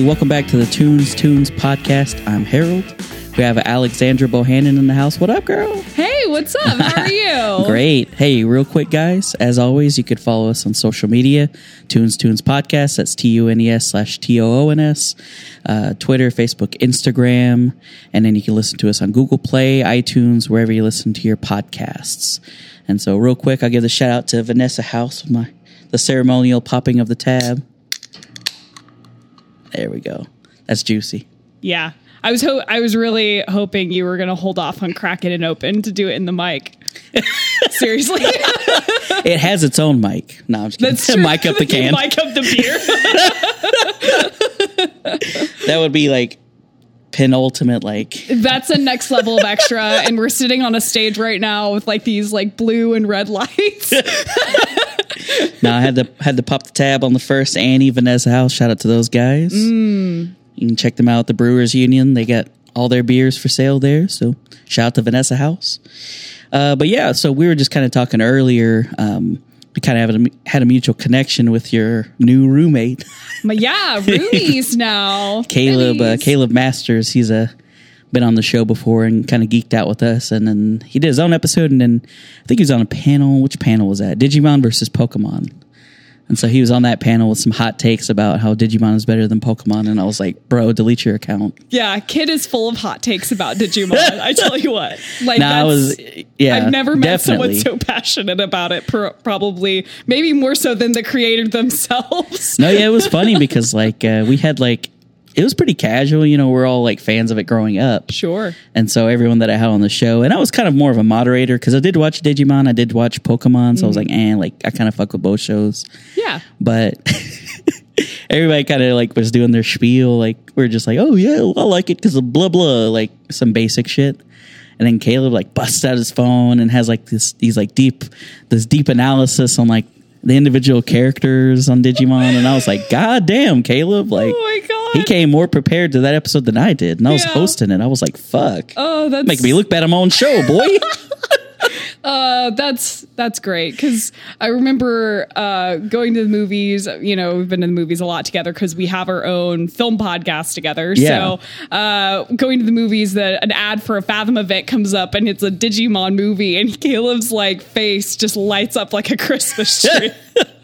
Hey, welcome back to the Tunes Toons podcast. I'm Harold. We have Alexandra Bohannon in the house. What up, girl? Hey, what's up? How are you? Great. Hey, real quick, guys. As always, you could follow us on social media. Tunes Toons Podcast. That's T U N E S slash T O O N S. Uh, Twitter, Facebook, Instagram, and then you can listen to us on Google Play, iTunes, wherever you listen to your podcasts. And so, real quick, I'll give the shout out to Vanessa House with my the ceremonial popping of the tab. There we go. That's juicy. Yeah. I was ho- I was really hoping you were going to hold off on cracking it and open to do it in the mic. Seriously, It has its own mic. No, I'm just kidding. that's true. mic up the can. mic up the beer. That would be like penultimate. Like That's a next level of extra, and we're sitting on a stage right now with like these like blue and red lights. now, I had to had to pop the tab on the first Annie Vanessa House. Shout out to those guys. Mm. You can check them out at the Brewers Union. They got all their beers for sale there. So shout out to Vanessa House. Uh, but yeah, so we were just kind of talking earlier. Um, we kind of had a, had a mutual connection with your new roommate, yeah, Rui's now. Caleb. Uh, Caleb Masters. He's a been on the show before and kind of geeked out with us. And then he did his own episode. And then I think he was on a panel. Which panel was that? Digimon versus Pokemon. And so he was on that panel with some hot takes about how Digimon is better than Pokemon. And I was like, bro, delete your account. Yeah, kid is full of hot takes about Digimon. I tell you what, like No, I that's, was, yeah, I've never met definitely. someone so passionate about it. Pro- probably, maybe more so than the creator themselves. No, yeah, it was funny because like uh, we had like it was pretty casual. You know, we're all like fans of it growing up. Sure. And so everyone that I had on the show, and I was kind of more of a moderator because I did watch Digimon, I did watch Pokemon, so I was like, eh, like I kind of fuck with both shows. Yeah. But everybody kind of like was doing their spiel, like we are just like, oh yeah, well, I like it because of blah blah, like some basic shit. And then Caleb like busts out his phone and has like this these like deep this deep analysis on like the individual characters on Digimon, and I was like, God damn, Caleb! Like, Oh. He came more prepared to that episode than I did, and I was Yeah. hosting it. I was like, fuck, Oh, that's make me look bad on my own show, boy. Uh, that's that's great because I remember uh, going to the movies. You know, we've been to the movies a lot together because we have our own film podcast together. Yeah. So, uh, going to the movies, that an ad for a Fathom event comes up and it's a Digimon movie, and Caleb's like face just lights up like a Christmas tree.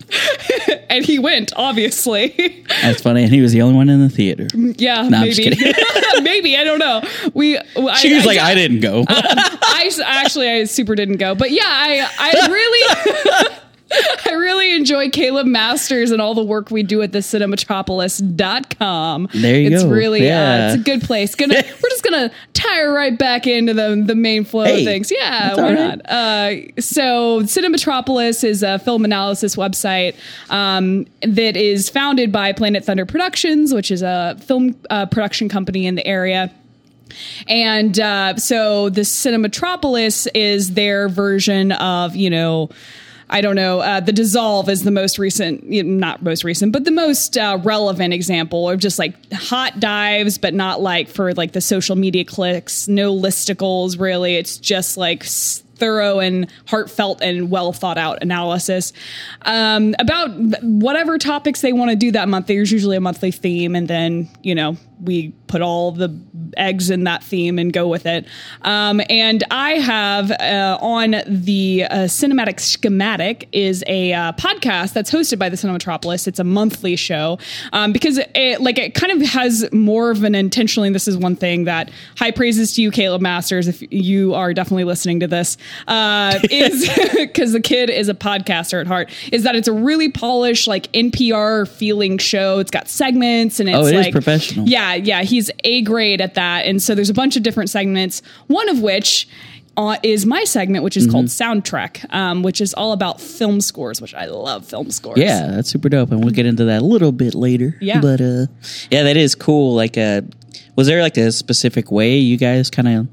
and he went, obviously. That's funny, and he was the only one in the theater. yeah, No, I'm just maybe, maybe I don't know. We, She was like, I didn't go. I actually I super didn't go, but yeah, I I really I really enjoy Caleb Masters and all the work we do at the cinematropolis.com. There you it's go. really uh, Yeah. it's a good place. Gonna we're just gonna tire right back into the the main flow Hey, of things. Yeah, why right. not? Uh, so Cinematropolis is a film analysis website um, that is founded by Planet Thunder Productions, which is a film uh, production company in the area. And uh, so the Cinematropolis is their version of, you know, I don't know. Uh, the Dissolve is the most recent, not most recent, but the most uh, relevant example of just like hot dives, but not like for like the social media clicks, no listicles really. It's just like thorough and heartfelt and well thought out analysis um, about whatever topics they want to do that month. There's usually a monthly theme, and then you know we put all the eggs in that theme and go with it. Um, and I have uh, on the uh, Cinematic Schematic is a uh, podcast that's hosted by the Cinematropolis. It's a monthly show um, because it like it kind of has more of an intentionally. This is one thing that high praises to you, Caleb Masters, if you are definitely listening to this, uh, is because the kid is a podcaster at heart. Is that it's a really polished like NPR feeling show. It's got segments and it's Oh, it is like professional. Yeah, yeah, yeah, he's a grade at that, and so there's a bunch of different segments. One of which. Uh, is my segment, which is Mm-hmm. called Soundtrack, um, which is all about film scores, which I love film scores. Yeah, that's super dope, and we'll get into that a little bit later. Yeah. but uh, yeah, that is cool. Like, uh, was there like a specific way you guys kind of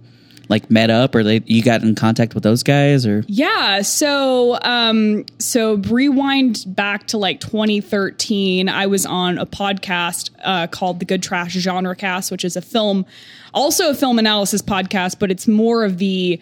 like met up, or they you got in contact with those guys, or Yeah. So, um, so rewind back to like 2013. I was on a podcast uh, called the Good Trash Genre Cast, which is a film, also a film analysis podcast, but it's more of the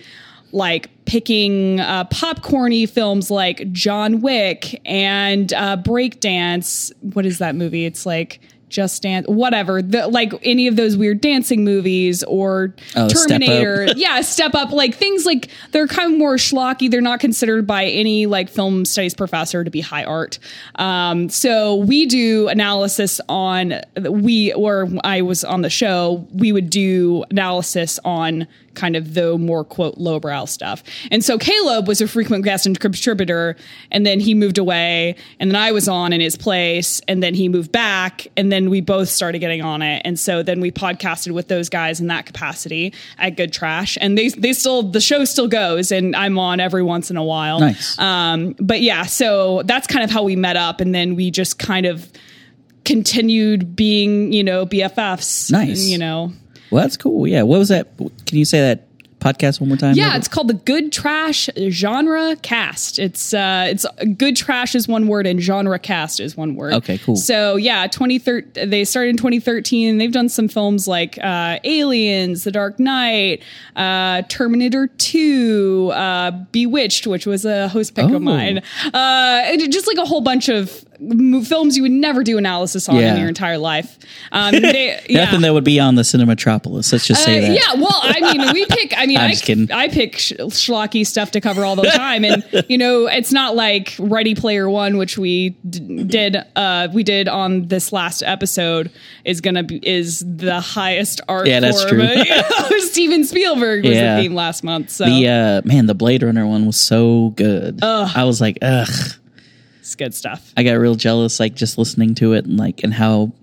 like picking uh, popcorny films like John Wick and uh, Breakdance. What is that movie? It's like Just Dance, whatever, the, like any of those weird dancing movies or Oh, Step Terminator, yeah, Step Up, like things like they're kind of more schlocky. They're not considered by any like film studies professor to be high art. Um, so we do analysis on we or I was on the show. We would do analysis on kind of the more quote lowbrow stuff. And so Caleb was a frequent guest and contributor, and then he moved away, and then I was on in his place, and then he moved back, and then we both started getting on it, and so then we podcasted with those guys in that capacity at Good Trash, and they they still the show still goes, and I'm on every once in a while. Nice. Um, but yeah, so that's kind of how we met up, and then we just kind of continued being, you know, BFFs. Nice. You know. Well, that's cool. Yeah. What was that? Can you say that podcast one more time? Yeah, it's called the Good Trash Genre Cast. It's uh it's Good Trash is one word and Genre Cast is one word. Okay, cool. So yeah, 2013 they started in 2013 and they've done some films like uh Aliens, The Dark Knight, uh Terminator 2, uh Bewitched, which was a host pick Oh. of mine. Uh just like a whole bunch of films you would never do analysis on Yeah. in your entire life. Um they, yeah. Nothing that would be on the Cinematropolis. Let's just say Uh, that. Yeah, well, I mean, we pick. I mean, I'm I, just kidding. I pick sh- schlocky stuff to cover all the time, and you know, it's not like Ready Player One, which we d- did. Uh, we did on this last episode is gonna be is the highest art. Yeah, that's form. true. You know, Steven Spielberg was Yeah. the theme last month, so The uh, man, the Blade Runner one was so good. I was like, ugh. It's good stuff. I got real jealous, like just listening to it and like and how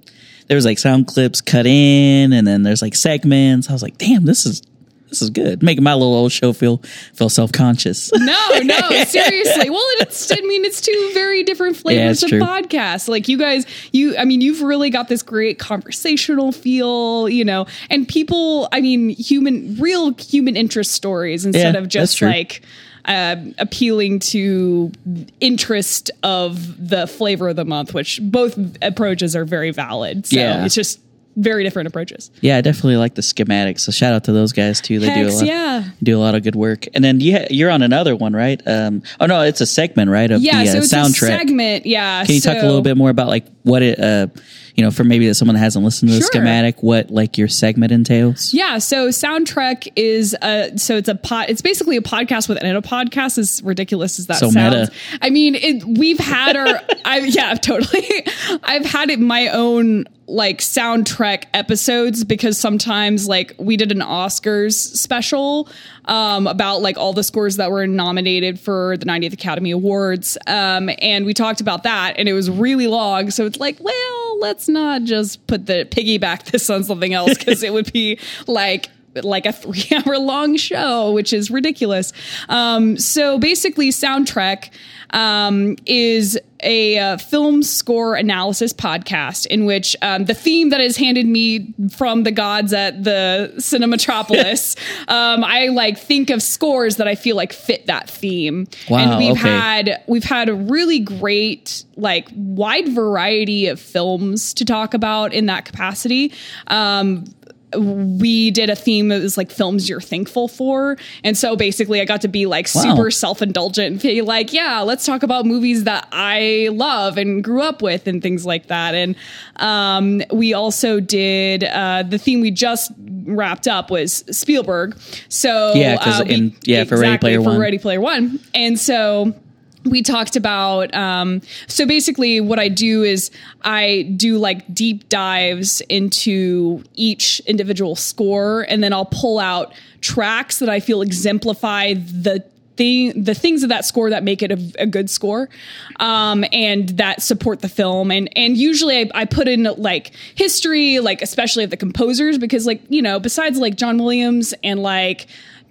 there was like sound clips cut in, and then there's like segments. I was like, damn, this is this is good, making my little old show feel feel self conscious. No, no, seriously. Well, it's I mean, it's two very different flavors it's of true. podcasts. Like you guys, you I mean, you've really got this great conversational feel, you know, and people, I mean, human real human interest stories instead Yeah, of just like uh, appealing to interest of the flavor of the month, which both approaches are very valid. So Yeah. it's just very different approaches. yeah, I definitely like the schematics. So shout out to those guys too. They do a lot. yeah. Do a lot of good work. And then you you're on another one, right? Um, oh no, it's a segment, right? Of Yeah, the uh, so it's soundtrack. a segment. Yeah. Can you talk a little bit more about like what it, uh, you know, for maybe that someone that hasn't listened to the schematic, what like your segment entails? Yeah, so Soundtrack is a so it's a pot, It's basically a podcast within a podcast. As ridiculous as that So sounds, meta. I mean, it, we've had our. I yeah, totally. I've had it my own like soundtrack episodes because sometimes like we did an Oscars special um, about like all the scores that were nominated for the 90th Academy Awards, um, and we talked about that, and it was really long. So it's like, well, let's not just put the piggyback this on something else because it would be like like a three hour long show, which is ridiculous. Um, so basically, soundtrack um, is a uh, film score analysis podcast in which um, the theme that is handed me from the gods at the Cinematropolis, um, I like think of scores that I feel like fit that theme. Wow, and we've okay. had we've had a really great like wide variety of films to talk about in that capacity. Um, we did a theme that was like films you're thankful for. And so basically I got to be like Wow. super self-indulgent and be like, yeah, let's talk about movies that I love and grew up with and things like that. And um, we also did uh, the theme we just wrapped up was Spielberg. So Yeah, uh, we- in- yeah, for Ready Player for One. Ready Player One. And so we talked about um, so basically what i do is i do like deep dives into each individual score and then i'll pull out tracks that i feel exemplify the thing the things of that score that make it a, a good score um, and that support the film. And and usually I, I put in like history like especially of the composers because like you know besides like john williams and like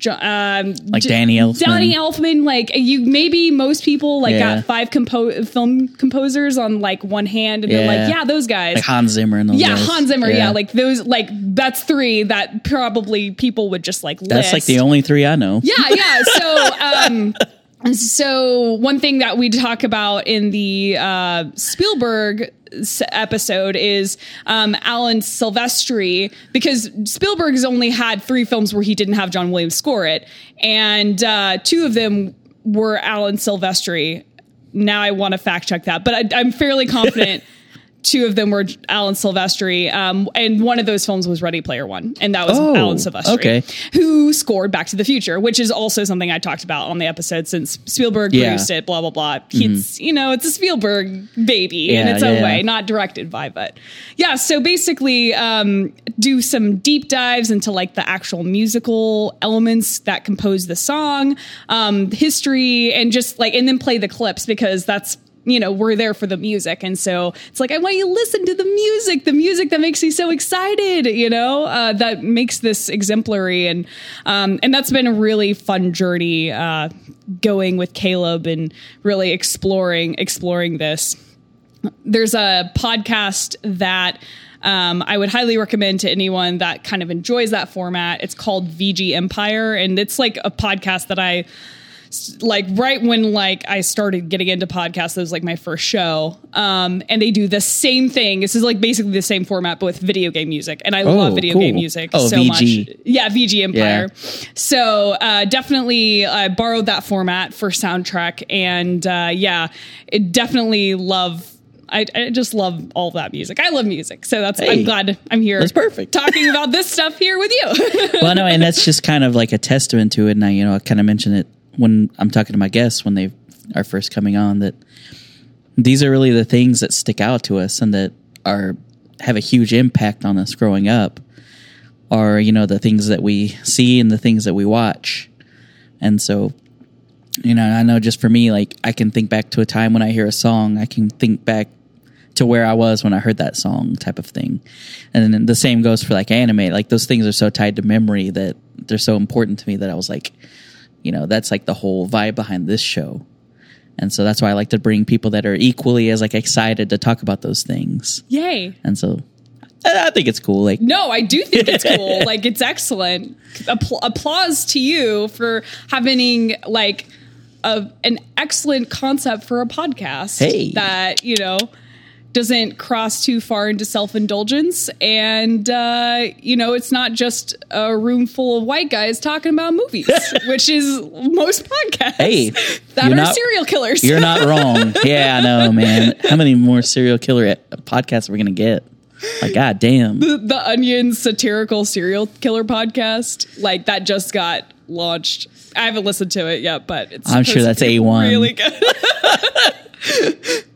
um, Like Danny Elfman. Danny Elfman, like you, maybe most people like Yeah. got five compo- film composers on like one hand, and they're like, Yeah. yeah, those guys. Like Hans Zimmer and those yeah, guys. Hans Zimmer. Yeah. like those. Like that's three that probably people would just like. That's like the only three I know. Yeah, yeah. So, um, so one thing that we talk about in the uh, Spielberg episode is um, Alan Silvestri because Spielberg has only had three films where he didn't have John Williams score it, and uh, two of them were Alan Silvestri. Now I want to fact check that, but I, I'm fairly confident. two of them were Alan Silvestri, um, and one of those films was Ready Player One, and that was Oh, Alan Silvestri, okay. who scored Back to the Future, which is also something I talked about on the episode since Spielberg Yeah. Mm-hmm. produced it. Blah blah blah. It's you know it's a Spielberg baby in its yeah, own yeah. way, not directed by, but yeah. So basically, um, do some deep dives into like the actual musical elements that compose the song, um, history, and just like and then play the clips because that's you know we're there for the music. And so it's like i want you to listen to the music the music that makes me so excited you know uh, that makes this exemplary. And um, and that's been a really fun journey uh, going with caleb and really exploring exploring this. There's a podcast that um, I would highly recommend to anyone that kind of enjoys that format. It's called VGMpire, and it's like a podcast that I like right when like I started getting into podcasts. That was like my first show, um, and they do the same thing. This is like basically the same format, but with video game music, and I love video cool. game music Oh, so VG. much. Yeah, VGMpire. So uh, definitely I borrowed that format for soundtrack, and uh, yeah, it definitely love. I, I just love all that music. I love music, so that's. Hey, I'm glad I'm here. that's perfect. Talking about this stuff here with you. well, no, and that's just kind of like a testament to it. And I, you know, I kind of mentioned it when I'm talking to my guests when they are first coming on that these are really the things that stick out to us and that are have a huge impact on us growing up. Are you know the things that we see and the things that we watch, and so you know I know just for me, like I can think back to a time when I hear a song, I can think back to where I was when I heard that song type of thing. And then the same goes for like anime. Like those things are so tied to memory that they're so important to me that I was like, you know, that's like the whole vibe behind this show. And so that's why I like to bring people that are equally as like excited to talk about those things. Yay! And so I I think it's cool. Like No, I do think it's cool. like it's excellent. Appl- applause to you for having like a, an excellent concept for a podcast. Hey. that you know doesn't cross too far into self-indulgence and uh, you know it's not just a room full of white guys talking about movies which is most podcasts Hey, that you're not- serial killers you're not wrong. yeah, I know, man. How many more serial killer podcasts are we gonna get? Like, god damn. the Onion satirical serial killer podcast, like that just got launched. I haven't listened to it yet, but it's I'm sure that's A1. Really good.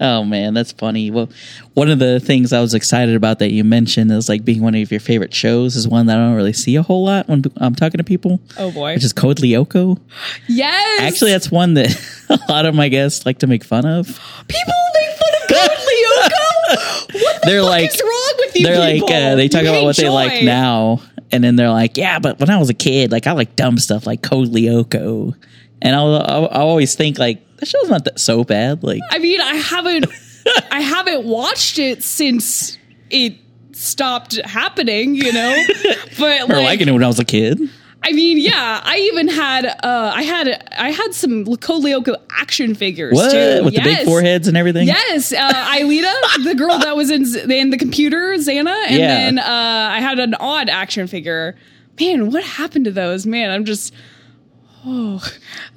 Oh man, that's funny. Well, one of the things I was excited about that you mentioned is like being one of your favorite shows is one that I don't really see a whole lot when I'm talking to people. Oh boy. Which is Code Lyoko. yes. Actually, that's one that a lot of my guests like to make fun of. people make fun of Code Lyoko. What the They're fuck like- is wrong with you? They're like uh, they talk You about what they like now, and then they're like, yeah, but when I was a kid, like I like dumb stuff like Code Lyoko, and I'll, I'll, I'll always think like that show's not that so bad. Like I mean, I haven't, I haven't watched it since it stopped happening. You know, but or like, liking it when I was a kid. I mean, yeah, I even had uh I had I had some Code Lyoko action figures What too. with the big foreheads and everything? Yes, uh, Aelita, the girl that was in in the computer, Xana, and Yeah. then uh, I had an Odd action figure. Man, what happened to those? Man, I'm just. Oh,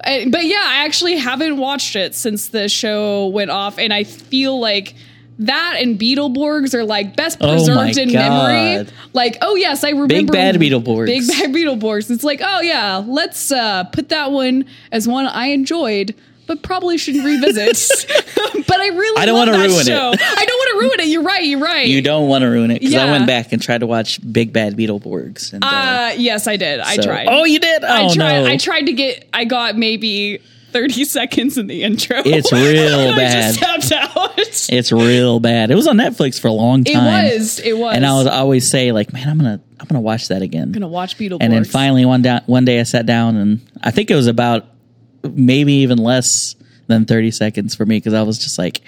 I- but yeah, I actually haven't watched it since the show went off, and I feel like that and Beetleborgs are like best Oh preserved my in memory. Like, oh yes, I remember Big bad Beetleborgs. Big bad Beetleborgs. It's like, oh yeah, let's uh, put that one as one I enjoyed, but probably shouldn't revisit. but I really, I don't wanna that ruin it. I don't want to ruin it. You're right. You're right. You don't want to ruin it because I went back and tried to watch Big Bad Beetleborgs. And, uh, Uh, yes, I did. I so- tried. Oh, you did? Oh I tried. no! I tried to get. I got maybe. 30 seconds in the intro. It's real bad. just out. It's real bad. It was on Netflix for a long time. It was. It was. and I would always say like, man, I'm gonna I'm gonna watch that again. I'm gonna watch Beetleborgs. and then finally one down one day I sat down and I think it was about maybe even less than 30 seconds for me because I was just like,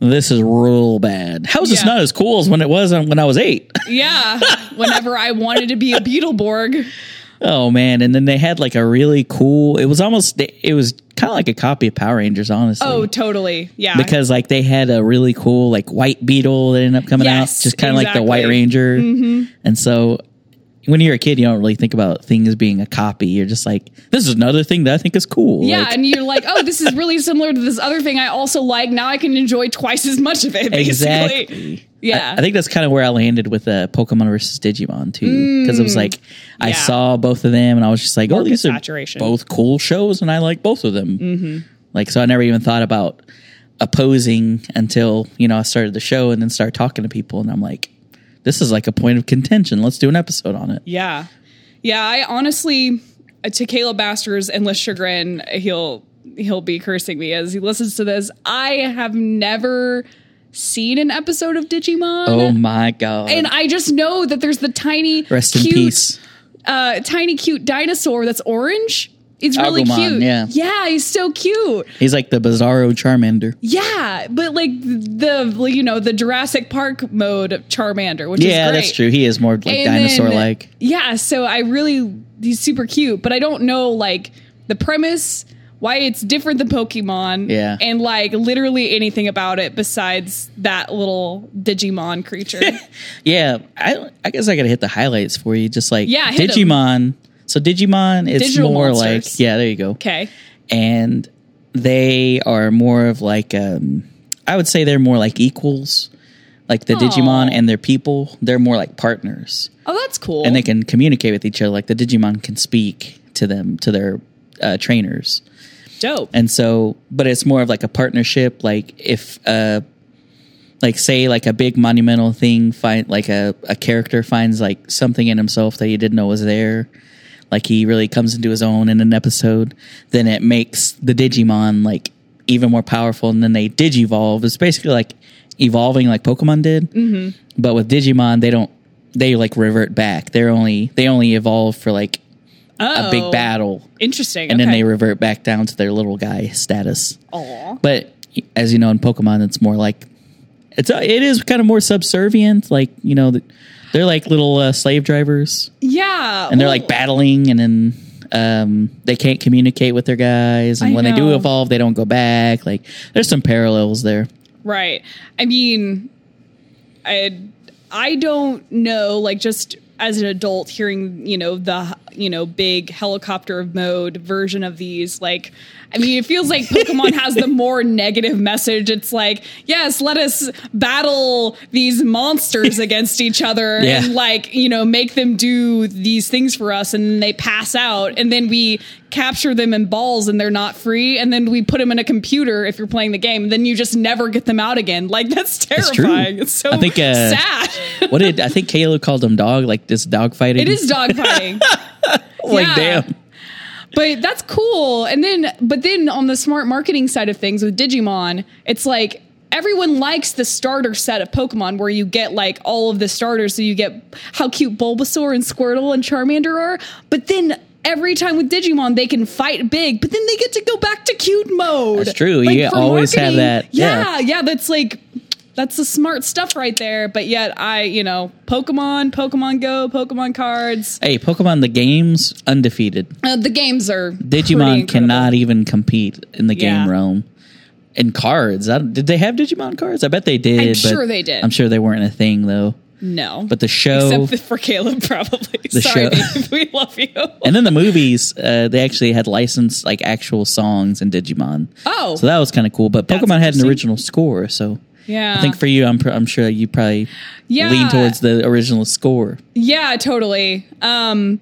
this is real bad. How is this not as cool as when it was when I was eight? yeah. Whenever I wanted to be a Beetleborg. oh man! And then they had like a really cool. It was almost it was kind of like a copy of Power Rangers, honestly. Oh, totally. Yeah. because like they had a really cool like white beetle that ended up coming Yes, out, just kind of like the White exactly. Mm-hmm. Ranger, and so when you're a kid, you don't really think about things being a copy. You're just like, this is another thing that I think is cool. Yeah, Like, and you're like, oh, this is really similar to this other thing I also like. Now I can enjoy twice as much of it. Basically. exactly. Yeah. I, I think that's kind of where I landed with uh, Pokemon versus Digimon too, because it was like I Mm. yeah. saw both of them, and I was just like, oh, Market these are both cool shows, and I like both of them. Mm-hmm. Like, so I never even thought about opposing until you know I started the show and then started talking to people, and I'm like, this is like a point of contention. Let's do an episode on it. Yeah. Yeah, I honestly to Caleb Masters's endless chagrin, he'll he'll be cursing me as he listens to this. I have never seen an episode of Digimon. Oh my god! And I just know that there's the tiny Rest in peace. uh tiny cute dinosaur that's orange. It's really Agumon, cute. yeah. Yeah, he's so cute. He's like the Bizarro Charmander. Yeah, but like the you know the Jurassic Park mode of Charmander, which Yeah, is great. that's true. He is more like dinosaur like. Yeah, so I really he's super cute, but I don't know like the premise, why it's different than Pokemon, Yeah. and like literally anything about it besides that little Digimon creature. Yeah, I I guess I gotta hit the highlights for you. Just like Yeah, hit 'em. So Digimon, it's Digital more monsters. like yeah, there you go. okay, And they are more of like um I would say they're more like equals. Like the Digimon and their people, they're more like partners. oh that's cool. And they can communicate with each other. Like the Digimon can speak to them, to their uh, trainers. dope. And so, but it's more of like a partnership. Like if, uh, like say like a big monumental thing find like a, a character finds like something in himself that he didn't know was there. Like he really comes into his own in an episode, then it makes the Digimon like even more powerful and then they digivolve. It's basically like evolving like Pokemon did. Mm-hmm. But with Digimon, they don't, they like revert back. They're only, they only evolve for like a Oh, big battle Interesting. and then they revert back down to their little guy status. Aw. But as you know, in Pokemon, it's more like it's it is kind of more subservient. Like you know, they're like little uh, slave drivers, Yeah, and they're well, like battling, and then um, they can't communicate with their guys, and I when they do evolve, they don't go back. Like there's some parallels there. Right. I mean, I I don't know. Like just as an adult, hearing you know the you know big helicopter mode version of these, like. I mean, it feels like Pokemon has the more negative message. It's like, yes, let us battle these monsters against each other Yeah. and like, you know, make them do these things for us and then they pass out and then we capture them in balls and they're not free and then we put them in a computer if you're playing the game and then you just never get them out again. Like that's terrifying. It's, so I think, uh, sad. What did I think? Kayla called them dog, like this dog fighting. it is dogfighting. like yeah. damn. but that's cool. And then, but then on the smart marketing side of things with Digimon, it's like everyone likes the starter set of Pokemon where you get like all of the starters. So you get how cute Bulbasaur and Squirtle and Charmander are. But then every time with Digimon, they can fight big, but then they get to go back to cute mode. That's true. You always have that- Yeah, yeah. yeah, that's like. That's the smart stuff right there. But yet, I, you know, Pokemon, Pokemon Go, Pokemon cards. Hey, Pokemon the games undefeated. Uh, the games are Digimon cannot even compete in the Yeah. game realm. In cards, I, did they have Digimon cards? I bet they did. I'm sure they did. I'm sure they weren't a thing though. No, But the show except for Caleb, probably. The Sorry, show- babe, we love you. and then the movies, uh, they actually had licensed like actual songs in Digimon. Oh. so that was kind of cool. But Pokemon had an original score, so Yeah, I think for you, I'm pr- I'm sure you probably Yeah. lean towards the original score. yeah, totally. Um,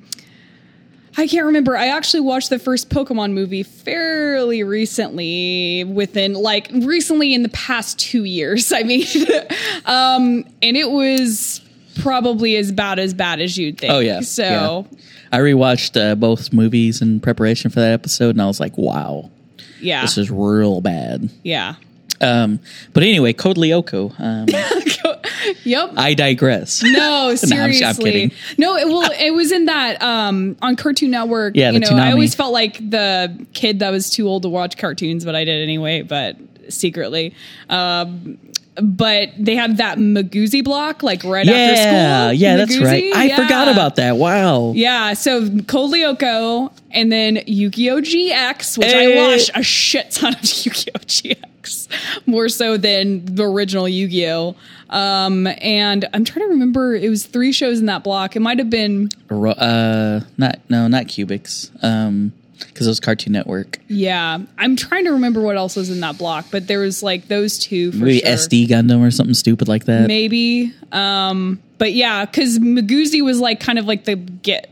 I can't remember. I actually watched the first Pokemon movie fairly recently, within like recently in the past two years. I mean, um, and it was probably as bad as bad as you'd think. Oh yeah, so yeah. I rewatched uh, both movies in preparation for that episode, and I was like, wow, yeah, this is real bad. yeah. Um, but anyway, Code Lyoko. Um, Yep. I digress. No, I'm- seriously. I'm kidding. No, it well, it was in that um on Cartoon Network. Yeah, you the know, I always felt like the kid that was too old to watch cartoons, but I did anyway, but secretly. Um but they have that Miguzi block like right after school. yeah, that's right. I yeah. forgot about that. Wow. Yeah, so Code Lyoko and then Yu-Gi-Oh! GX, which Hey. I watched a shit ton of Yu-Gi-Oh! GX. More so than the original Yu-Gi-Oh. Um, and I'm trying to remember. It was three shows in that block. It might have been Uh, not no, not Cubix. Um, because it was Cartoon Network. yeah. I'm trying to remember what else was in that block, but there was like those two for Maybe sure. SD Gundam or something stupid like that. maybe. Um, but yeah, because Miguzi was like kind of like the get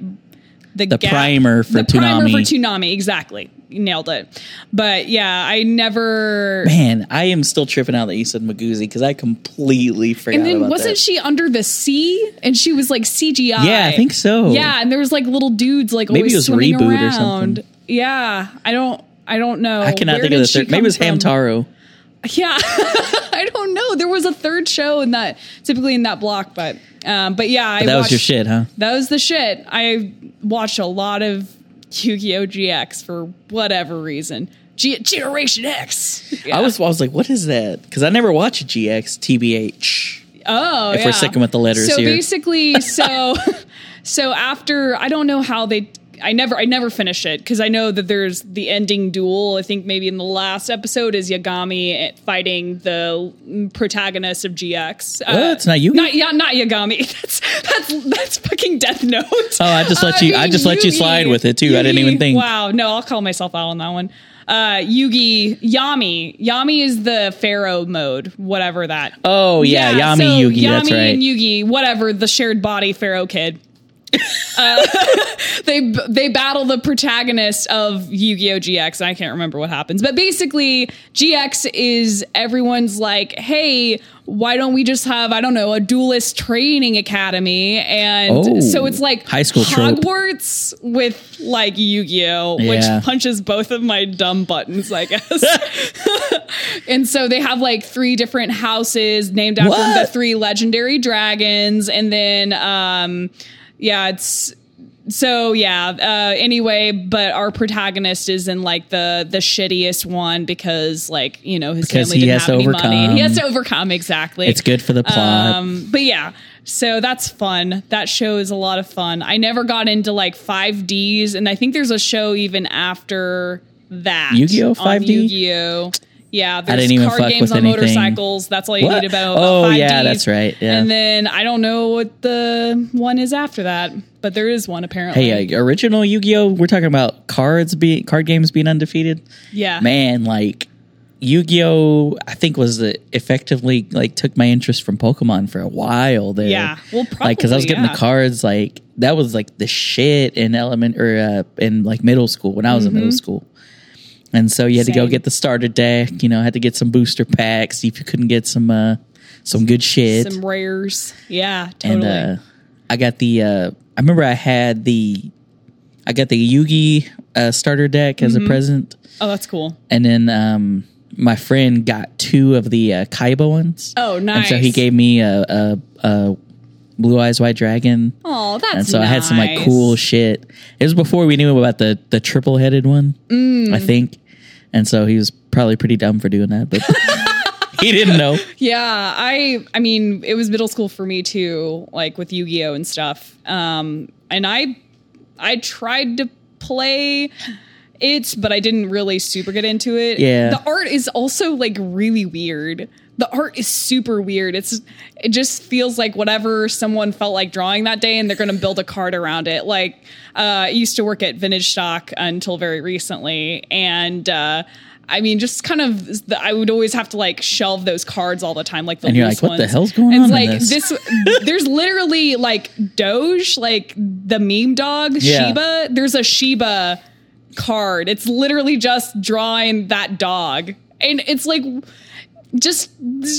the, The gap- primer for the primer for Toonami. Exactly, you nailed it. But yeah, I never. Man, I am still tripping out that you said Miguzi because I completely forgot and then wasn't that. she under the sea and she was like CGI? Yeah, I think so. Yeah, and there was like little dudes like Maybe always it was swimming Reboot or around. something. Yeah, I don't. I don't know. I cannot Where think of the third. Maybe it was from? Hamtaro. Yeah, I don't know. There was a third show in that, typically in that block, but um, but yeah, I That was your shit, huh? That was the shit. I watched a lot of Yu-Gi-Oh GX for whatever reason. G- Generation X. Yeah. I was I was like, what is that? Because I never watched GX TBH. Oh, If we're sticking with the letters so here. basically, so so after I don't know how they. I never, I never finish it because I know that there's the ending duel. I think maybe in the last episode is Yagami fighting the protagonist of GX. What? It's not Yugi? Not, yeah, not Yagami. That's that's that's fucking Death Note. Oh, I just let you- I just let you slide with it, too. I didn't even think. Wow, no, I'll call myself out on that one. Uh, Yugi, Yami, Yami is the Pharaoh mode, whatever that. Oh yeah, Yami so Yugi. Yami that's right. and Yugi, whatever the shared body Pharaoh kid. Uh, they they battle the protagonist of Yu-Gi-Oh GX. I can't remember what happens, but basically GX is everyone's like, hey, why don't we just have I don't know a duelist training academy? And Oh, so it's like high school trope. Hogwarts with like Yu-Gi-Oh, Yeah. which punches both of my dumb buttons, I guess. and so they have like three different houses named after the three legendary dragons, and then um, yeah, it's so yeah. Uh, anyway, but our protagonist is in like the the shittiest one because like you know his Because family he didn't has have to any money, he has overcome. to overcome exactly. It's good for the plot. Um, but yeah, so that's fun. That show is a lot of fun. I never got into like 5Ds, and I think there's a show even after that. Yu-Gi-Oh! on 5D? Yu-Gi-Oh! Yeah, there's didn't even card fuck games with on anything. motorcycles. That's all you What? need about. Oh, about 5Ds. yeah, that's right, yeah. And then I don't know what the one is after that, but there is one apparently. Hey, uh, original Yu-Gi-Oh. We're talking about cards being card games being undefeated. yeah, Man, like Yu-Gi-Oh. I think was the effectively like took my interest from Pokemon for a while there. Yeah. Well, like because I was getting yeah. the cards like that was like the shit in element or uh, in like middle school when I was in middle school. And so you had to go. Get the starter deck. You know, had to get some booster packs. See if you couldn't get some uh some good shit. some rares. Yeah, and totally. uh I got the uh I remember I had the I got the Yugi uh, starter deck as Mm-hmm. a present, oh, that's cool. and then um my friend got two of the uh, Kaiba ones. Oh, nice. And so he gave me a, a, a Blue Eyes White Dragon. Oh, that's And so I had some like cool shit. It was before we knew about the the triple headed one, Mm. I think. And so he was probably pretty dumb for doing that, but he didn't know. Yeah, I I mean, it was middle school for me too, like with Yu-Gi-Oh and stuff. Um and I I tried to play it, but I didn't really super get into it. Yeah. The art is also like really weird. The art is super weird. It's it just feels like whatever someone felt like drawing that day and they're going to build a card around it. Like uh I used to work at Vintage Stock until very recently and uh I mean, just kind of, the, I would always have to like shelve those cards all the time, like the And you're like, what the hell's going it's on in like this? there's literally like Doge, like the meme dog Yeah. Shiba. There's a Shiba card. It's literally just drawing that dog, and it's like just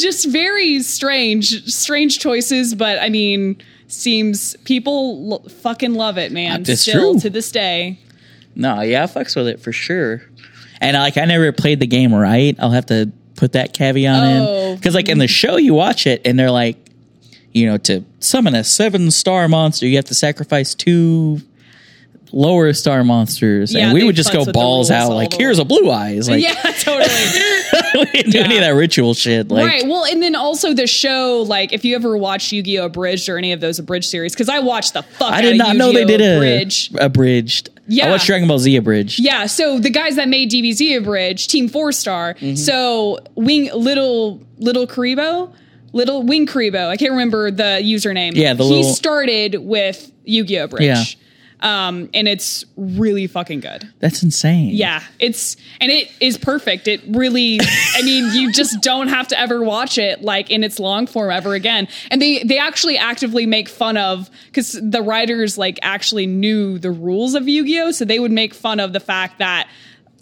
just very strange, strange choices. But I mean, seems people l- fucking love it, man. That's Still true. to this day. No, yeah, I fucks with it for sure. And like, I never played the game right. I'll have to put that caveat Oh. in because, like, in the show, you watch it and they're like, you know, to summon a seven star monster, you have to sacrifice two lower star monsters, Yeah, and we would just go balls out like, here's a blue eyes, like yeah, totally. we didn't do any of that ritual shit. Like, right. Well, and then also the show, like if you ever watched Yu-Gi-Oh! Abridged or any of those abridged series, because I watched the fuck. I did not know they did a abridged. abridged. Yeah. I watched Dragon Ball Z abridged. Yeah, so the guys that made DBZ Abridged, Team Four Star. Mm-hmm. So Wing Little Little Kuriboh, Little Wing Kuriboh. I can't remember the username. Yeah, the he little- started with Yu-Gi-Oh Bridge. Yeah. Um, and it's really fucking good. That's insane. Yeah, it's and it is perfect. It really, I mean, you just don't have to ever watch it like in its long form ever again. And they they actually actively make fun of because the writers like actually knew the rules of Yu Gi Oh, so they would make fun of the fact that.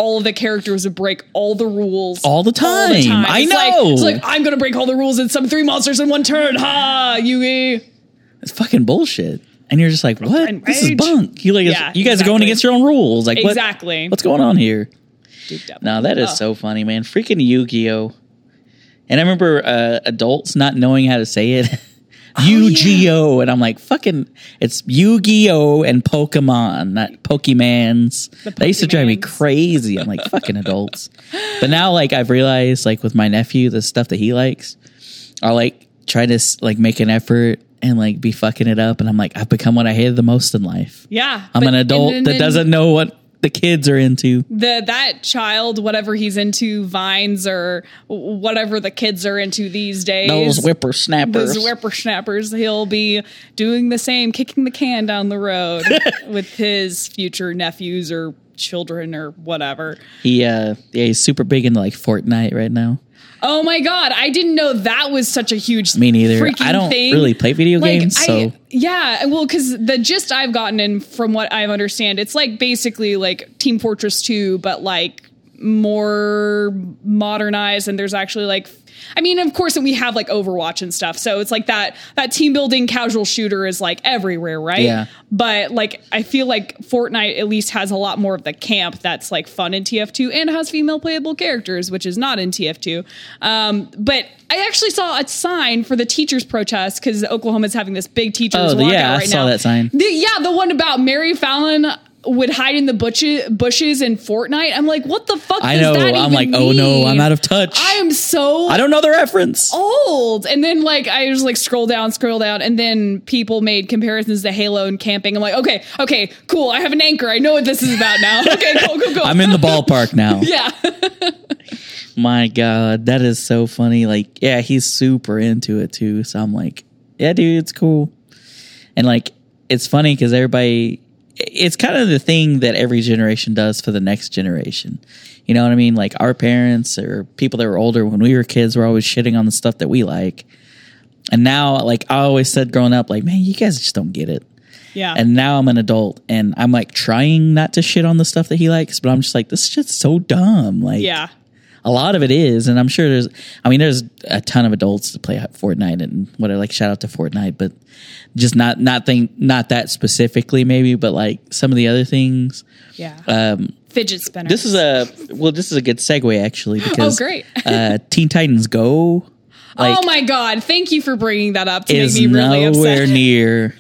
All of the characters would break all the rules All the time. I It's like- know. it's like I'm gonna break all the rules and summon three monsters in one turn. Ha, Yugi. That's fucking bullshit. And you're just like, what? And This is bunk. You like, Yeah, you guys are going against your own rules. Like, what- Exactly. What's going on here? Now that is Oh. so funny, man. Freaking Yu-Gi-Oh. And I remember uh, adults not knowing how to say it. Oh, Yu-Gi-Oh, and I'm like, fucking, it's Yu-Gi-Oh and Pokemon, not Pokemans. The They used to drive me crazy. I'm like, fucking adults. But now, like, I've realized, like, with my nephew, the stuff that he likes, I'll like try to like make an effort and like be fucking it up. And I'm like, I've become what I hated the most in life. Yeah, I'm but- an adult and that doesn't know what the kids are into. the that child, whatever he's into, vines or whatever the kids are into these days. Those whippersnappers. those whippersnappers, he'll be doing the same, kicking the can down the road with his future nephews or children or whatever. He uh yeah, he's super big into like Fortnite right now. Oh my god, I didn't know that was such a huge Me neither. freaking I don't thing. really play video Like, games, I- so yeah, well, because the gist I've gotten and from what I understand, it's like basically like Team Fortress 2, but like more modernized, and there's actually like. I mean, of course, we have like Overwatch and stuff, so it's like that that team building casual shooter is like everywhere, right? Yeah. But like, I feel like Fortnite at least has a lot more of the camp that's like fun in TF2 and has female playable characters, which is not in TF2. Um, but I actually saw a sign for the teachers' protest because Oklahoma's having this big teachers Oh, yeah, I right saw now. that sign. The- yeah, the one about Mary Fallin would hide in the bushes, bushes in Fortnite. I'm like, what the fuck? I know. that I'm like, oh no. I'm out of touch. I am so I don't know the reference. old. And then like I just like scroll down, scroll down, and then people made comparisons to Halo and camping. I'm like, okay, okay, cool. I have an anchor. I know what this is about now. Okay, cool, cool, cool. I'm in the ballpark now. yeah. My God, that is so funny. Like, yeah, he's super into it too. So I'm like, yeah, dude, it's cool. And like, it's funny because everybody, it's kind of the thing that every generation does for the next generation. You know what I mean? Like our parents or people that were older when we were kids were always shitting on the stuff that we like. And now, like I always said growing up, like, man, you guys just don't get it. Yeah. And now I'm an adult and I'm like trying not to shit on the stuff that he likes, but I'm just like, this is just so dumb. Like, yeah. A lot of it is, and I'm sure there's. I mean, there's a ton of adults to play Fortnite and what I like. Shout out to Fortnite, but just not not thing not that specifically maybe, but like some of the other things. Yeah. Um, Fidget spinner. this is a well, this is a good segue actually because Oh, great. uh, Teen Titans Go. Like, oh my god! Thank you for bringing that up to make is me really nowhere upset. near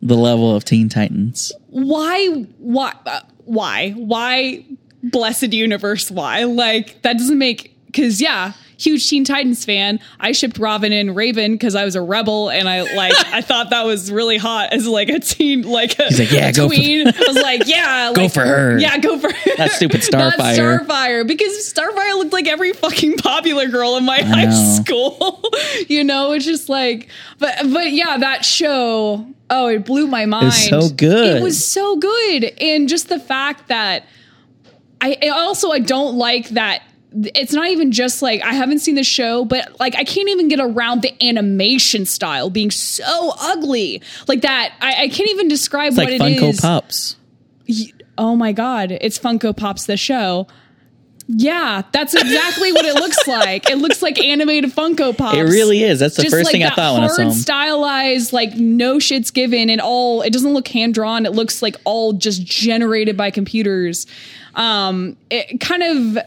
the level of Teen Titans. why? Why? Uh, why? Why? Blessed universe! Why? Like that doesn't make because yeah, huge Teen Titans fan. I shipped Robin and Raven because I was a rebel and I like I thought that was really hot as like a teen like a, He's like, yeah, go for- I was like, yeah, Go for her. Yeah, go for her. That stupid Starfire. Starfire because Starfire looked like every fucking popular girl in my high know. school. you know, it's just like, but but yeah, that show. Oh, it blew my mind. was so good. It was so good, and just the fact that I I also I don't like that. It's not even just like I haven't seen the show, but like I can't even get around the animation style being so ugly like that. I, I can't even describe what It's what like it Funko is. Pops. Oh my god, it's Funko Pops the show. Yeah, that's exactly what it looks like. It looks like animated Funko Pops. It really is. That's the Just first like thing I thought when I saw him. stylized, like no shit's given, and all. It doesn't look hand drawn. It looks like all just generated by computers. Um, it kind of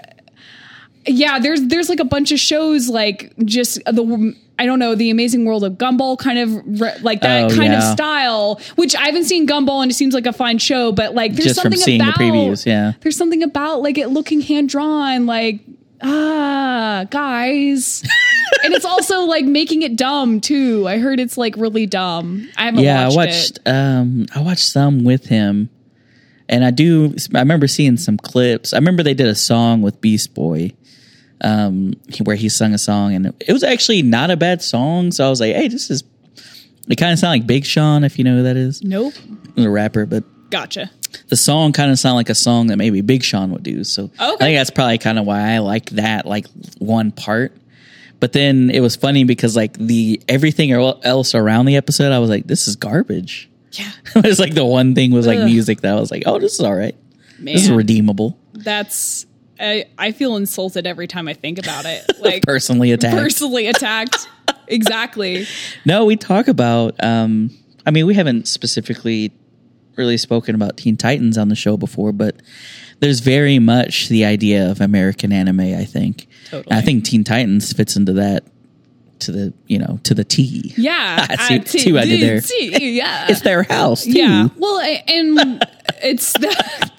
yeah there's there's like a bunch of shows like just the I don't know the Amazing World of Gumball kind of re- like that Oh, kind yeah. of style which I haven't seen Gumball and it seems like a fine show but like there's Just from something seeing the about previews, yeah. there's something about like it looking hand drawn like ah guys and it's also like making it dumb too I heard it's like really dumb I haven't yeah, watched, I watched it um I watched some with him. And I do. I remember seeing some clips. I remember they did a song with Beast Boy, um, where he sung a song, and it was actually not a bad song. So I was like, "Hey, this is." It kind of sounded like Big Sean, if you know who that is. Nope. He's a rapper, but Gotcha. the song kind of sounded like a song that maybe Big Sean would do. So I think that's probably kind of why I like that, like one part. But then it was funny because like the everything el- else around the episode, I was like, this is garbage. Yeah. it's like the one thing was like Ugh. music that I was like, oh, this is all right. This is redeemable. That's I, I feel insulted every time I think about it. Like Personally attacked. personally attacked. exactly. No, we talk about. Um, I mean, we haven't specifically really spoken about Teen Titans on the show before, but there's very much the idea of American anime. I think. Totally. And I think Teen Titans fits into that to the you know to the T. Yeah. See- what I did there. see, yeah. It's their house. Too. Yeah. Well, I- and it's the.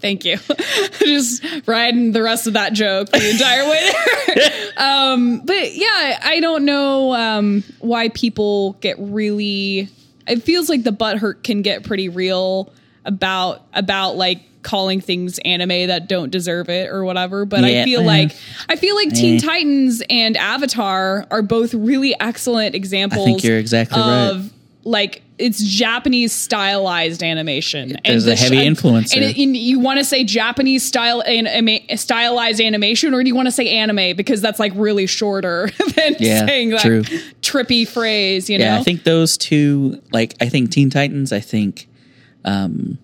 Thank you. Just riding the rest of that joke the entire way there. um, but yeah, I don't know um, why people get really. It feels like the butt hurt can get pretty real about about like calling things anime that don't deserve it or whatever. But Yeah, I feel like I feel like Teen. Titans and Avatar are both really excellent examples. I think you're exactly right. of like it's Japanese stylized animation. There's a the heavy influence And, and you want to say Japanese style an, ama- stylized animation, or do you want to say anime because that's like really shorter than Yeah, saying that true. trippy phrase? You Yeah, know, I think those two, like I think Teen Titans, I think um,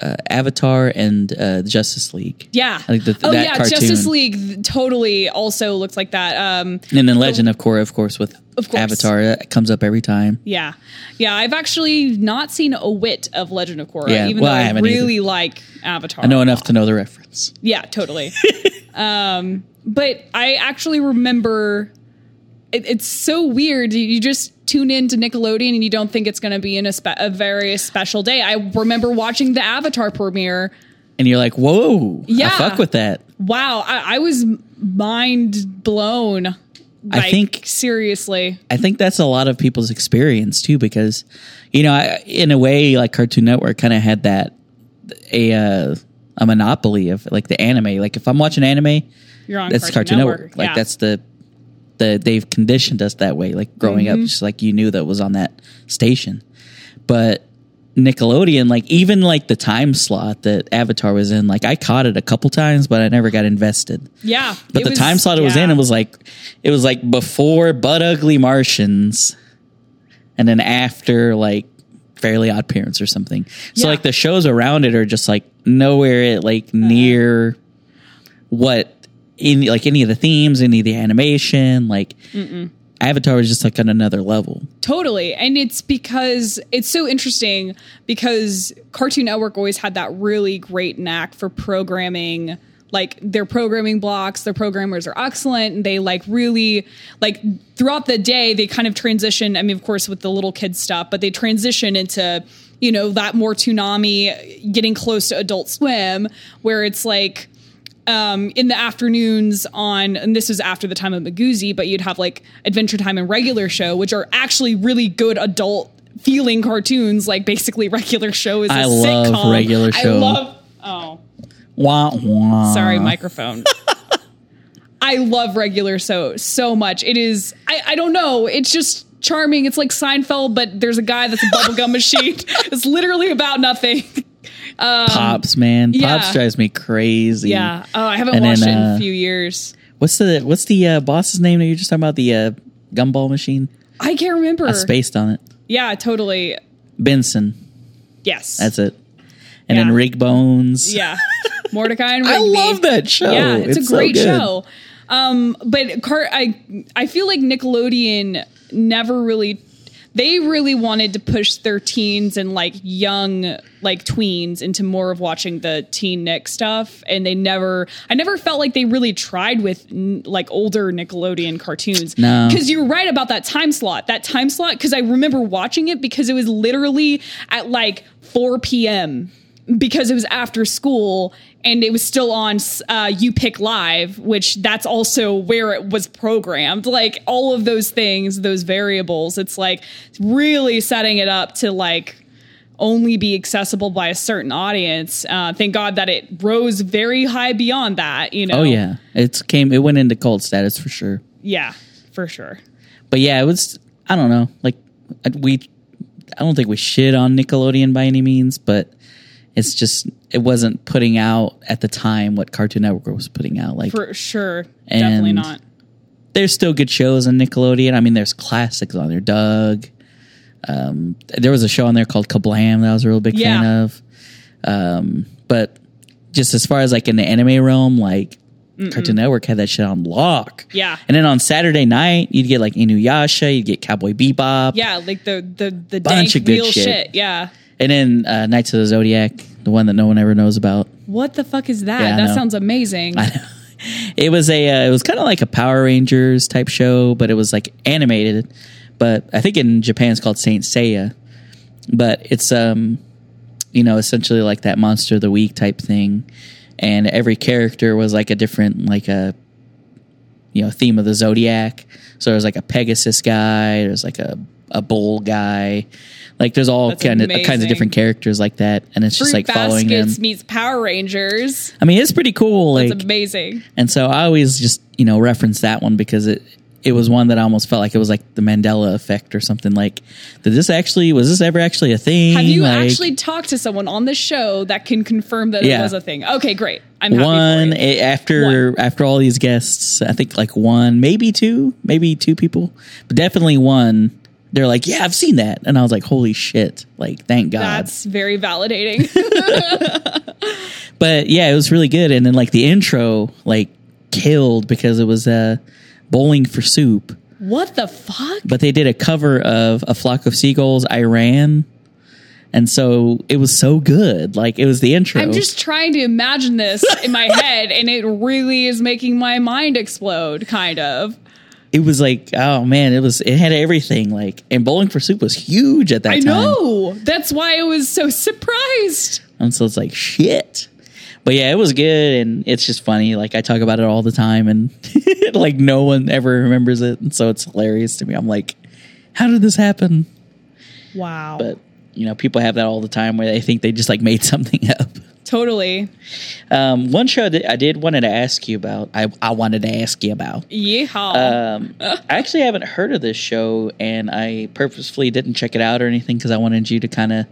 uh, Avatar and uh, Justice League. yeah. I think that- oh yeah, cartoon. Justice League totally also looks like that. Um, And then Legend of Korra, of course, with Of course. Avatar, that comes up every time. yeah, yeah. I've actually not seen a whit of Legend of Korra, Yeah, even well, though I I, really like Avatar. I know enough to know the reference. Yeah, totally. um, but I actually remember it, it's so weird. You just tune in to Nickelodeon and you don't think it's going to be in a, spe- a very special day. I remember watching the Avatar premiere. And you're like, whoa, Yeah. I fuck with that. Wow, I, I was mind blown. I think- seriously. I think that's a lot of people's experience too, because you know, I, in a way, like Cartoon Network kind of had that a uh, a monopoly of like the anime. Like if I'm watching anime, You're on that's Cartoon, Network. Like Yeah. that's the the they've conditioned us that way. Like growing Mm-hmm. up, just like you knew that was on that station. But Nickelodeon, like even like the time slot that Avatar was in, like I caught it a couple times, but I never got invested. yeah. But the was- time slot it was in, it was like it was like before Butt-Ugly Martians, and then after like Fairly Odd Parents or something. So Yeah. like the shows around it are just like nowhere like uh-huh. near what in like any of the themes, any of the animation. Like Avatar was just like on another level. Totally. And it's because it's so interesting because Cartoon Network always had that really great knack for programming like their programming blocks, their programmers are excellent and they like really like throughout the day they kind of transition, I mean of course with the little kids stuff, but they transition into you know that more Toonami getting close to Adult Swim where it's like um, in the afternoons on, and this is after the time of Miguzi, but you'd have like Adventure Time and Regular Show, which are actually really good adult feeling cartoons. Like basically, Regular Show is a I love sitcom. Regular Show. I love. Oh, Wah, wah. sorry, microphone. I love Regular Show so much. It is. I, I don't know. It's just charming. It's like Seinfeld, but there's a guy that's a bubblegum machine. It's literally about nothing. Pops, man. yeah. Pops drives me crazy. Yeah. Oh, I haven't And watched then, it in uh, a few years. What's the what's the uh, boss's name that you're just talking about? The uh, gumball machine. I can't remember. I spaced on it. Yeah, totally. Benson. Yes. That's it. And then Yeah. Rig Bones. yeah. Mordecai and I love that show. Yeah, it's, so a great good. show. Um, but Car- I I feel like Nickelodeon never really they really wanted to push their teens and like young like tweens into more of watching the teen Nick stuff. And they never I never felt like they really tried with n- like older Nickelodeon cartoons. No. cuz you're right about that time slot. That time slot cuz I remember watching it because it was literally at like 4 p.m because it was after school and it was still on uh, U-Pick Live, which that's also where it was programmed. Like all of those things, those variables, it's like really setting it up to like only be accessible by a certain audience. Uh, thank God that it rose very high beyond that. You know. Oh yeah, it's came. It went into cult status for sure. Yeah, for sure. But yeah, it was. I don't know. Like we, I don't think we shit on Nickelodeon by any means, but it's just it wasn't putting out at the time what Cartoon Network was putting out. Like For sure. Definitely not. there's still good shows on Nickelodeon. I mean, there's classics on there. Doug. Um, there was a show on there called Kablam that I was a real big fan of. Um, but just as far as like in the anime realm, like Cartoon Network had that shit on lock. Yeah. And then on Saturday night, you'd get like Inuyasha, you'd get Cowboy Bebop, Yeah, like the the the Bunch of good real shit. shit. Yeah. And then uh, Knights of the Zodiac, the one that no one ever knows about. What the fuck is that? Yeah, that know. sounds amazing. It was a uh, it was kind of like a Power Rangers type show, but it was like animated. But I think in Japan it's called Saint Seiya. But it's um you know essentially like that monster of the week type thing, and every character was like a different like a you know theme of the zodiac. So there's like a Pegasus guy, there's like a a bull guy. Like there's all That's kind of kinds of different characters like that, and it's just like following them. Meets Power Rangers. I mean, it's pretty cool. Like It's amazing. and so I always just, you know, reference that one because it it was one that I almost felt like it was like the Mandela effect or something. Like, did this actually was this ever actually a thing? Have you Like, actually talked to someone on the show that can confirm that Yeah. it was a thing? Okay, great. I'm happy one for you. eh, after after all these guests? I think like one, maybe two, maybe two people, but definitely one. They're like, yeah, I've seen that, and I was like, holy shit! Like, thank God. That's very validating. but yeah, it was really good. And then like the intro, like killed because it was uh, bowling for soup. what the fuck? but they did a cover of a flock of seagulls i ran and so it was so good like it was the intro I'm just trying to imagine this in my head, and it really is making my mind explode, kind of. It was like oh man it was it had everything like and bowling for soup was huge at that I time I know. That's why I was so surprised. and so it's like shit but yeah it was good and it's just funny like i talk about it all the time and like no one ever remembers it and so it's hilarious to me i'm like how did this happen Wow. but you know people have that all the time where they think they just like made something up totally. Um, one show that I did wanted to ask you about. I, I wanted to ask you about. Yeehaw. Um, I actually haven't heard of this show, and I purposefully didn't check it out or anything because I wanted you to kind of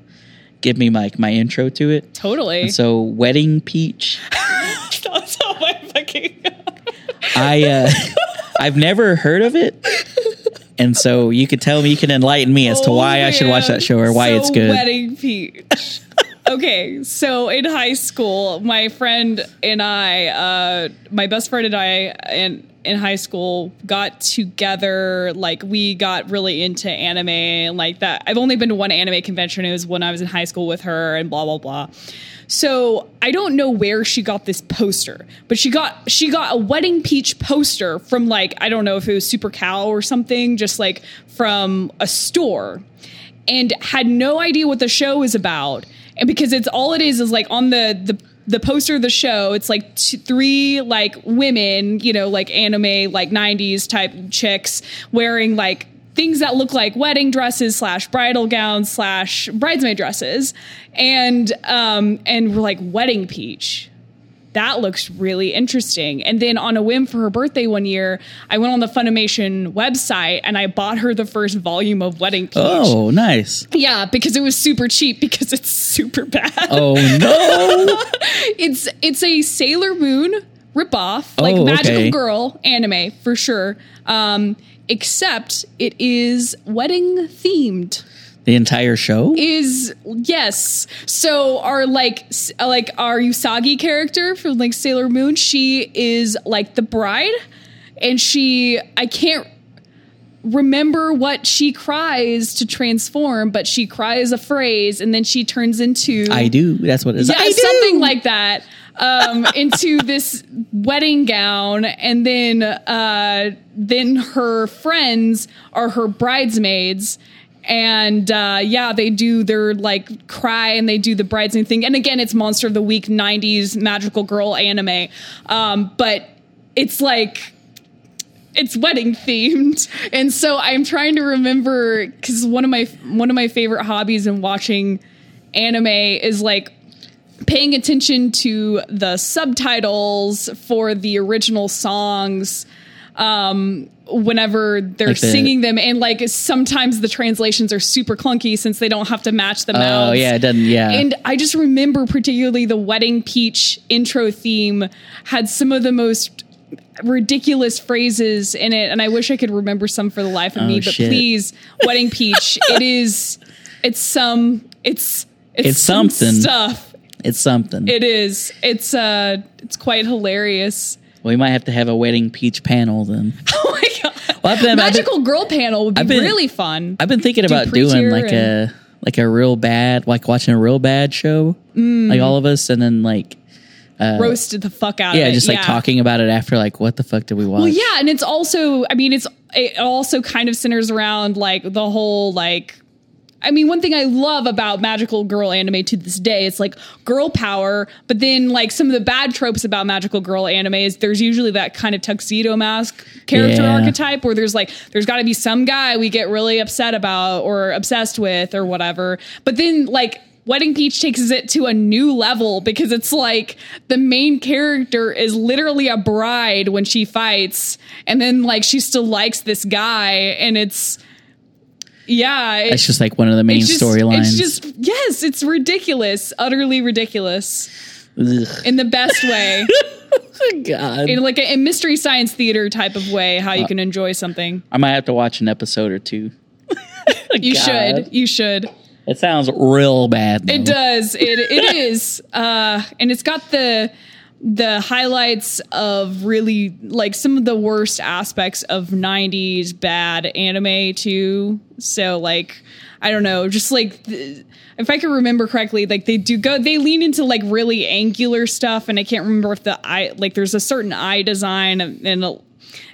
give me my my intro to it. totally. So, Wedding Peach. That's how my fucking. I uh, I've never heard of it, and so you could tell me, you can enlighten me as to Oh, why I should watch that show or why So it's good. Wedding Peach. okay, so in high school, my friend and I, uh, my best friend and I, in in high school, got together. Like we got really into anime and like that. I've only been to one anime convention. It was when I was in high school with her, and blah blah blah. So I don't know where she got this poster, but she got she got a wedding peach poster from like I don't know if it was Super Cow or something, just like from a store and had no idea what the show was about. And because it's all it is is like on the the the poster of the show, it's like three like women, you know, like anime like '90s type chicks wearing like things that look like wedding dresses slash bridal gowns slash bridesmaid dresses, and um and we're like wedding peach that looks really interesting. And then on a whim for her birthday one year, I went on the Funimation website and I bought her the first volume of Wedding Peach. Oh, nice. Yeah, because it was super cheap because it's super bad. Oh no. It's it's a Sailor Moon ripoff, like Oh, Magical okay. Girl anime for sure. Um, except it is wedding themed the entire show. is yes. So our like like our Usagi character from like Sailor Moon, she is like the bride, and she I can't remember what she cries to transform, but she cries a phrase, and then she turns into I do. That's what it is. yeah, I do. something like that. Um, into this wedding gown, and then uh, then her friends are her bridesmaids, and uh, yeah, they do their like cry and they do the bridesmaid thing. And again, it's Monster of the Week '90s magical girl anime, um, but it's like it's wedding themed and so i'm trying to remember because one of my one of my favorite hobbies in watching anime is like paying attention to the subtitles for the original songs um whenever they're Like the- singing them and like sometimes the translations are super clunky since they don't have to match the Oh yeah, it doesn't. Yeah, and I just remember particularly the Wedding Peach intro theme had some of the most ridiculous phrases in it, and I wish I could remember some for the life of Oh, me. But shit. please, Wedding Peach, it is, it's some, it's, it's, It's some something. stuff. It's something. It is. It's uh, it's quite hilarious. we might have to have a wedding peach panel then. Oh my god! Well, been- I've been- Magical girl panel would be been- really fun. I've been thinking about doing like and- a like a real bad, like watching a real bad show, Mm. like all of us, and then like Roasted the fuck out yeah, of it. just like talking about it after, like what the fuck did we watch? Well, yeah, and it's also, I mean, it's it also kind of centers around like the whole like. I mean, one thing I love about magical girl anime to this day, it's like girl power, but then like some of the bad tropes about magical girl anime is there's usually that kind of tuxedo mask character Yeah. archetype where there's like there's got to be some guy we get really upset about or obsessed with or whatever. But then like Wedding Peach takes it to a new level because it's like the main character is literally a bride when she fights, and then like she still likes this guy, and it's yeah, it- It's just like one of the main storylines. It's just yes, it's ridiculous, utterly ridiculous Ugh. in the best way, God, in like a, a mystery science theater type of way, how Uh, you can enjoy something. I might have to watch an episode or two. You should, you should. It sounds real bad. It does. It it is. Uh, and it's got the the highlights of really like some of the worst aspects of 90s bad anime too. So like I don't know, just like th- if I can remember correctly, like they do go they lean into like really angular stuff and I can't remember if the eye like there's a certain eye design and, and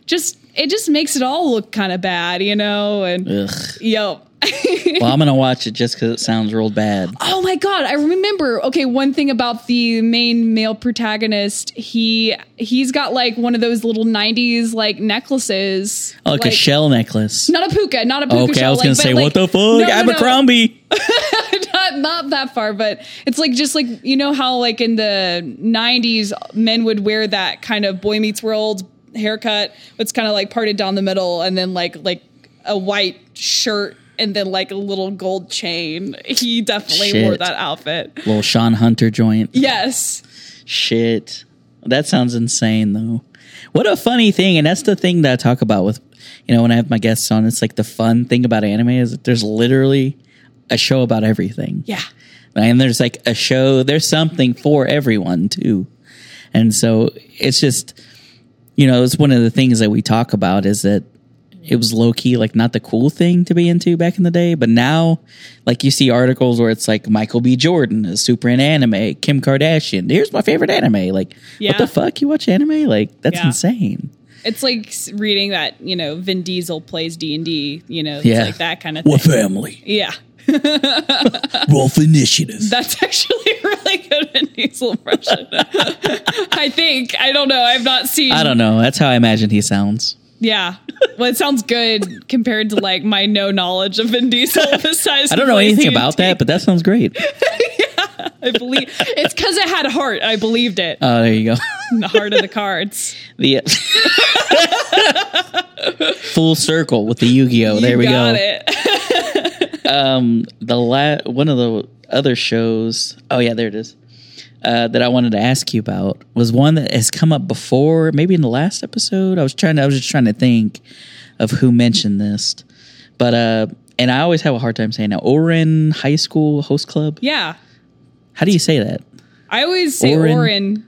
just it just makes it all look kind of bad, you know? And Ugh. yo Well, I'm gonna watch it just because it sounds real bad. Oh my god, I remember. Okay, one thing about the main male protagonist, he he's got like one of those little 90s like necklaces. Oh, like, a shell necklace. Not a puka, not a puka okay, I was gonna like, but, say, like- what the fuck, No, no, no. Abercrombie? not, not that far, but it's like just like you know how like in the 90s men would wear that kind of boy meets world haircut. It's kind of like parted down the middle and then like like a white shirt and then like a little gold chain. He definitely Shit. wore that outfit. Little Sean Hunter joint. Yes. Shit. That sounds insane though. What a funny thing, and that's the thing that I talk about with you know, when I have my guests on, it's like the fun thing about anime is that there's literally a show about everything. Yeah. And there's like a show, there's something for everyone too. And so it's just, you know, it's one of the things that we talk about is that it was low key, like not the cool thing to be into back in the day. But now, like you see articles where it's like Michael B. Jordan is super into anime, Kim Kardashian, here's my favorite anime. Like, Yeah. what the fuck? You watch anime? Like, that's Yeah. insane. It's like reading that, you know, Vin Diesel plays D&D, you know, it's Yeah. like that kind of thing. family? Yeah. Wolf Initiative. That's actually a really good Vin Diesel impression. I think. I don't know. I've not seen I don't know. That's how I imagine he sounds. Yeah. Well, it sounds good compared to like my no knowledge of Vin Diesel besides I don't know anything about that, but that sounds great. I believe it's because it had heart. I believed it. Oh, there you go. In the heart of the cards. The full circle with the Yu-Gi-Oh. There You we got go. it. Um, the la- one of the other shows. Oh yeah, there it is. Uh, that I wanted to ask you about was one that has come up before, maybe in the last episode. I was trying to, I was just trying to think of who mentioned this, but uh, and I always have a hard time saying that. Orin High School Host Club. Yeah. How do you say that? I always say Orin. Orin.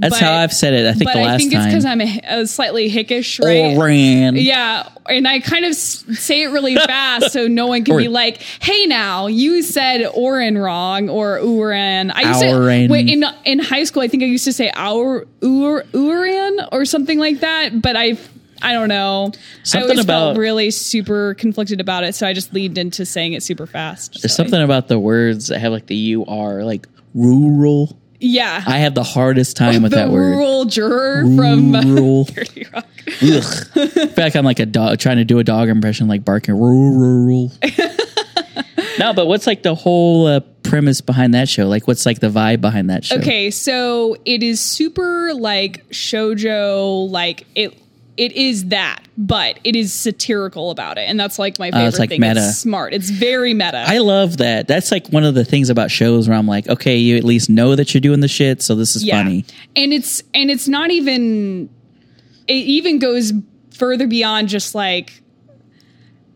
That's But- how I've said it. I think but the last time. I think it's because I'm a, a slightly hickish, right? Orin. Yeah, and I kind of s- say it really fast so no one can be like, "Hey, now you said Orin wrong or Uran." I used Ourin. to wait in in high school. I think I used to say our Ur Uran or something like that, but I. I don't know. Something I always about- felt really super conflicted about it, so I just leaned into saying it super fast. There's So I- something about the words that have like the U R, like rural. Yeah. I have the hardest time with the that word. rural juror from uh, Rural. 30 Rock. Ugh. I feel like I'm like a dog trying to do a dog impression, like barking rural. rural. no, but what's like the whole uh, premise behind that show? Like, what's like the vibe behind that show? Okay, so it is super like shojo, like it. It is that, but it is satirical about it, and that's like my favorite Oh, it's, like, thing. meta. It's smart. It's very meta. I love that. That's like one of the things about shows where I'm like, okay, you at least know that you're doing the shit, so this is funny. and it's and it's not even. It even goes further beyond just like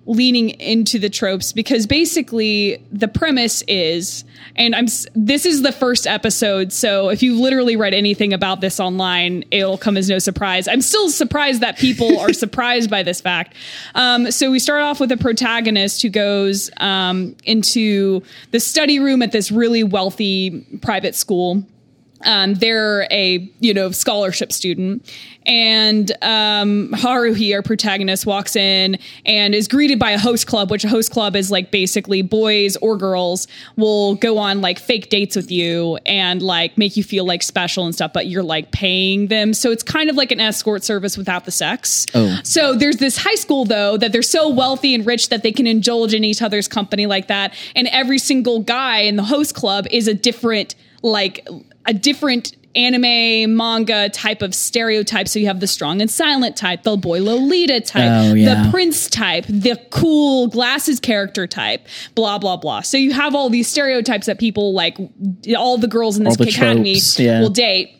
leaning into the tropes because basically the premise is and I'm this is the first episode so if you've literally read anything about this online it'll come as no surprise. I'm still surprised that people are surprised by this fact. Um, so we start off with a protagonist who goes um, into the study room at this really wealthy private school. Um, they're a you know scholarship student and um, haruhi our protagonist walks in and is greeted by a host club which a host club is like basically boys or girls will go on like fake dates with you and like make you feel like special and stuff but you're like paying them. So it's kind of like an escort service without the sex. Oh. so there's this high school though that they're so wealthy and rich that they can indulge in each other's company like that. And every single guy in the host club is a different like a different anime manga type of stereotype. So you have the strong and silent type the boy lolita type Oh, yeah. the prince type the cool glasses character type blah blah blah. So you have all these stereotypes that people like all the girls in this academy yeah. will date.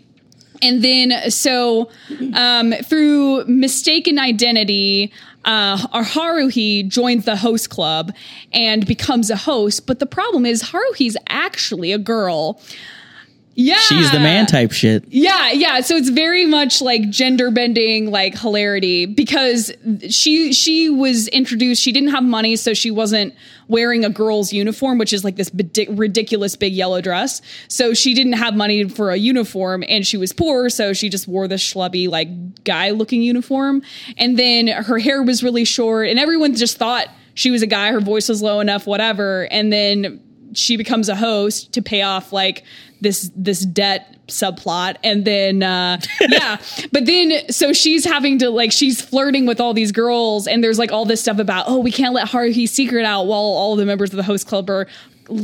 And then so um, through mistaken identity uh, our haruhi joins the host club and becomes a host. But the problem is haruhi's actually a girl yeah She's the man type shit. yeah, yeah. So it's very much like gender bending, like hilarity because she she was introduced. She didn't have money, so she wasn't wearing a girl's uniform, which is like this bidi- ridiculous big yellow dress. So she didn't have money for a uniform, and she was poor, so she just wore this schlubby like guy looking uniform. And then her hair was really short, and everyone just thought she was a guy. Her voice was low enough, whatever. And then she becomes a host to pay off like this this debt subplot and then uh yeah. But then so she's having to like she's flirting with all these girls and there's like all this stuff about oh we can't let haruhi's secret out while all the members of the host club are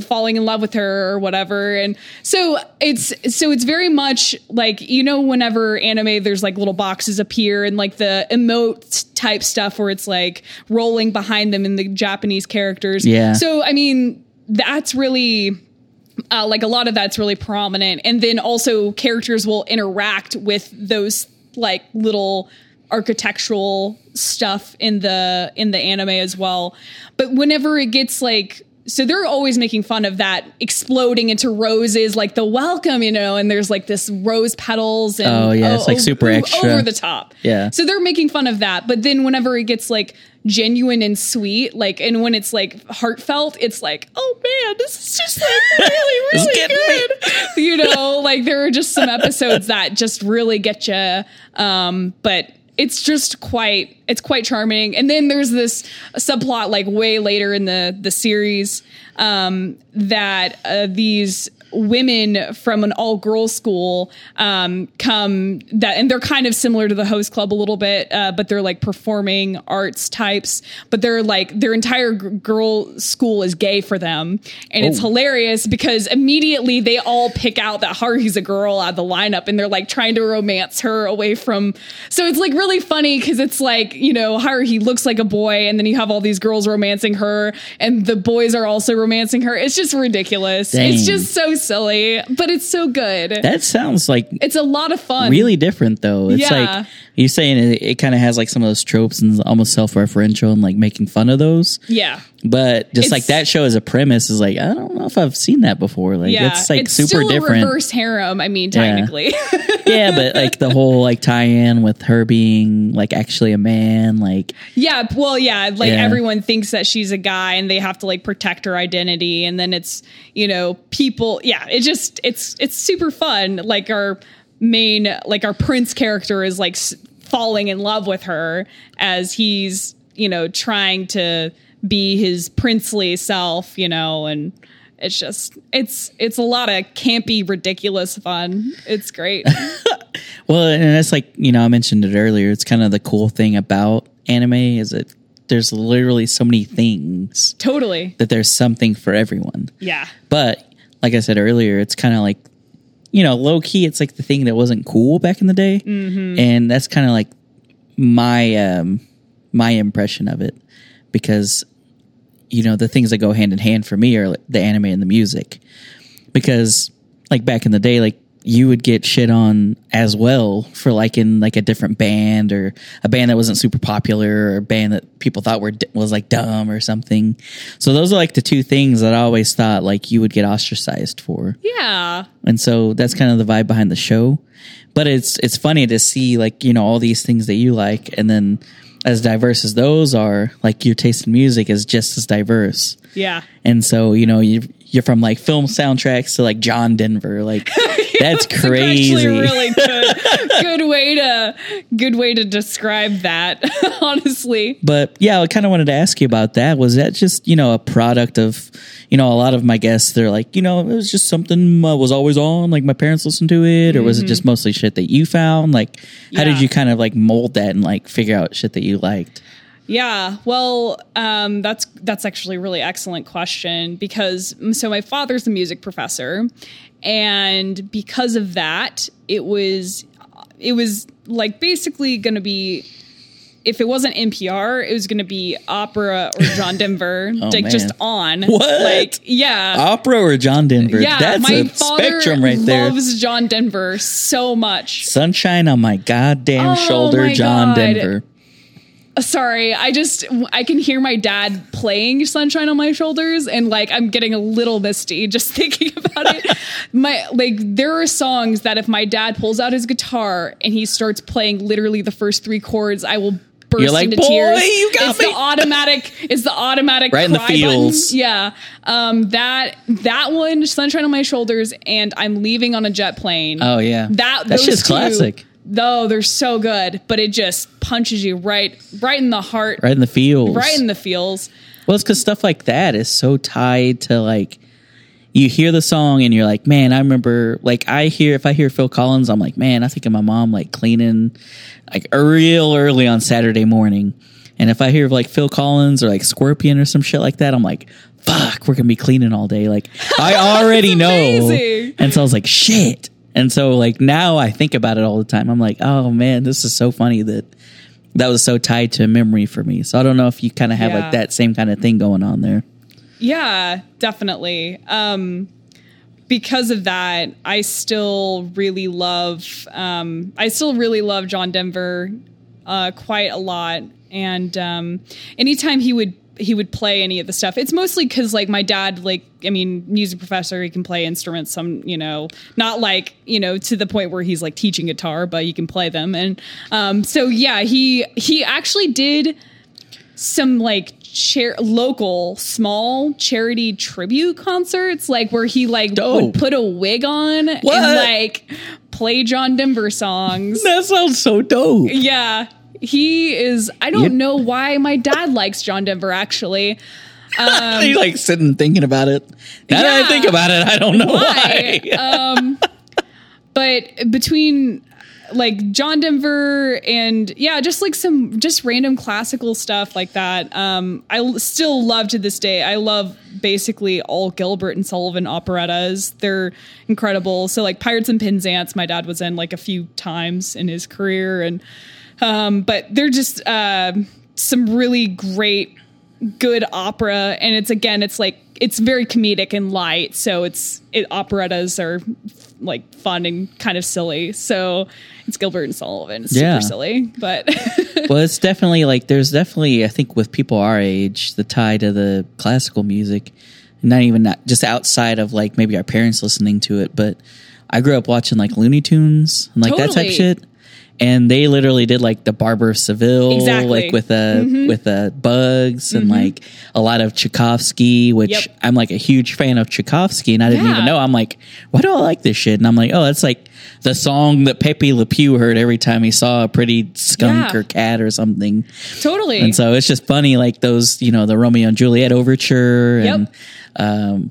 falling in love with her or whatever. And so it's so it's very much like you know whenever anime there's like little boxes appear and like the emote type stuff where it's like rolling behind them in the japanese characters. Yeah. so i mean that's really uh, like a lot of that's really prominent. And then also characters will interact with those like little architectural stuff in the in the anime as well. But whenever it gets like so they're always making fun of that exploding into roses like the welcome you know and there's like this rose petals and Oh, yeah, it's, like, super extra. over the top Yeah. so they're making fun of that but then whenever it gets like genuine and sweet like and when it's like heartfelt it's like oh man this is just like really really good you know like there are just some episodes that just really get you um but it's just quite it's quite charming. And then there's this subplot like way later in the the series um that uh, these women from an all girls school um, come that and they're kind of similar to the host club a little bit uh, but they're like performing arts types but they're like their entire g- girl school is gay for them and it's Oh. hilarious because immediately they all pick out that Haruhi's a girl out of the lineup and they're like trying to romance her away from so it's like really funny because it's like you know Haruhi looks like a boy and then you have all these girls romancing her and the boys are also romancing her it's just ridiculous Dang. it's just so silly but it's so good That sounds like it's a lot of fun really different though. It's Yeah. like you're saying it, it kind of has like some of those tropes and almost self-referential and like making fun of those. yeah But just It's- like that show as a premise is like I don't know if I've seen that before. Like yeah it's like super still different. reverse harem I mean technically yeah, but like the whole like tie-in with her being like actually a man, like Yeah, well, yeah, like Yeah. everyone thinks that she's a guy and they have to like protect her identity and then it's, you know, people, yeah, it just it's it's super fun. Like our main like our prince character is like s- falling in love with her as he's, you know, trying to be his princely self, you know, and it's just it's it's a lot of campy ridiculous fun. It's great. Well, and that's like you know I mentioned it earlier. It's kind of the cool thing about anime is that there's literally so many things totally. that there's something for everyone. Yeah. But like I said earlier, it's kind of like you know low key. It's like the thing that wasn't cool back in the day, Mm-hmm. and that's kind of like my um my impression of it because you know the things that go hand in hand for me are the anime and the music. Because like back in the day like you would get shit on as well for like in like a different band or a band that wasn't super popular or a band that people thought were was like dumb or something. So those are like the two things that i always thought like you would get ostracized for. Yeah. and so that's kind of the vibe behind the show. But it's it's funny to see like you know all these things that you like and then as diverse as those are like your taste in music is just as diverse Yeah. and so you know you you're from like film soundtracks to like John Denver like that's crazy Actually, really good. good way to good way to describe that. honestly. but yeah I kind of wanted to ask you about that was that just you know a product of you know a lot of my guests they're like you know it was just something uh, was always on like my parents listened to it or was it just mostly shit that you found like how did you kind of like mold that and like figure out shit that you liked Yeah, well, um, that's that's actually a really excellent question because so my father's a music professor, and because of that, it was it was like basically going to be if it wasn't NPR, it was going to be opera or John Denver, oh, like Oh, man. just on. What? Like, yeah. opera or John Denver yeah, that's my a father spectrum right there loves John Denver so much. sunshine on my goddamn Oh, shoulder my John God. Denver Sorry, I just I can hear my dad playing "Sunshine on My Shoulders" and like I'm getting a little misty just thinking about it. My like there are songs that if my dad pulls out his guitar and he starts playing literally the first three chords, I will burst You're like, into "Boy, tears. you got it's me." the automatic. It's the automatic Right in the cry button. Yeah, um, that that one, "Sunshine on My Shoulders," and "I'm Leaving on a Jet Plane." oh yeah that that's just classic Though they're so good, but it just punches you right, right in the heart, right in the feels right in the feels. Well, it's because stuff like that is so tied to like you hear the song and you're like, man, I remember like I hear if I hear Phil Collins, I'm like, man, I think of my mom like cleaning like real early on Saturday morning. And if I hear like Phil Collins or like Scorpion or some shit like that, I'm like, fuck, we're gonna be cleaning all day. Like I already know. And so I was like, shit. And so like now I think about it all the time. I'm like, oh man, this is so funny that that was so tied to a memory for me. So I don't know if you kind of have Yeah. like that same kind of thing going on there. Yeah, definitely. Um, because of that, I still really love. Um, I still really love John Denver uh, quite a lot, and um, anytime he would he would play any of the stuff, it's mostly because like my dad, like I mean, music professor, he can play instruments. Some you know, not like you know to the point where he's like teaching guitar, but he can play them, and um, so yeah, he he actually did some like chair local small charity tribute concerts like where he like Dope. would put a wig on What? and like play John Denver songs. That sounds so dope. yeah. He is I don't Yep. know why my dad likes John Denver actually. you like sitting thinking about it. Now that I Um, think about it, I don't know Why? why. um but between like John Denver and yeah, just like some just random classical stuff like that. Um, I l- still love to this day. I love basically all Gilbert and Sullivan operettas. They're incredible. So like Pirates and Penzance, my dad was in like a few times in his career, and um, but they're just uh, some really great good opera and it's again it's like it's very comedic and light so it's it operettas are like fun and kind of silly so it's gilbert and sullivan it's Yeah. super silly but well, it's definitely like there's definitely I think with people our age the tie to the classical music, not even not just outside of like maybe our parents listening to it, but I grew up watching like Looney Tunes and like that type Totally. shit. And they literally did like the Barber of Seville, Exactly. like with uh with uh bugs and like a lot of Tchaikovsky, which Yep. I'm like a huge fan of Tchaikovsky, and I didn't Yeah. even know. I'm like, why do I like this shit? And I'm like, oh, that's like the song that Pepe Le Pew heard every time he saw a pretty skunk Yeah. or cat or something. totally And so it's just funny, like those, you know, the Romeo and Juliet overture and um,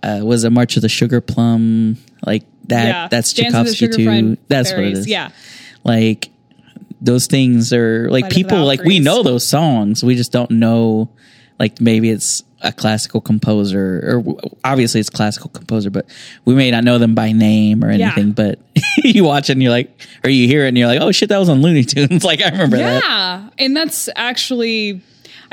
uh, was a March of the Sugar Plum, like that. yeah That's Dance Tchaikovsky too. That's what it is. yeah like those things are like Flight people like we know those songs. We just don't know. Like maybe it's a classical composer, or obviously it's classical composer, but we may not know them by name or Yeah. anything. But you watch it and you're like, or you hear it and you're like, oh shit, that was on Looney Tunes. like I remember that. Yeah. And that's actually,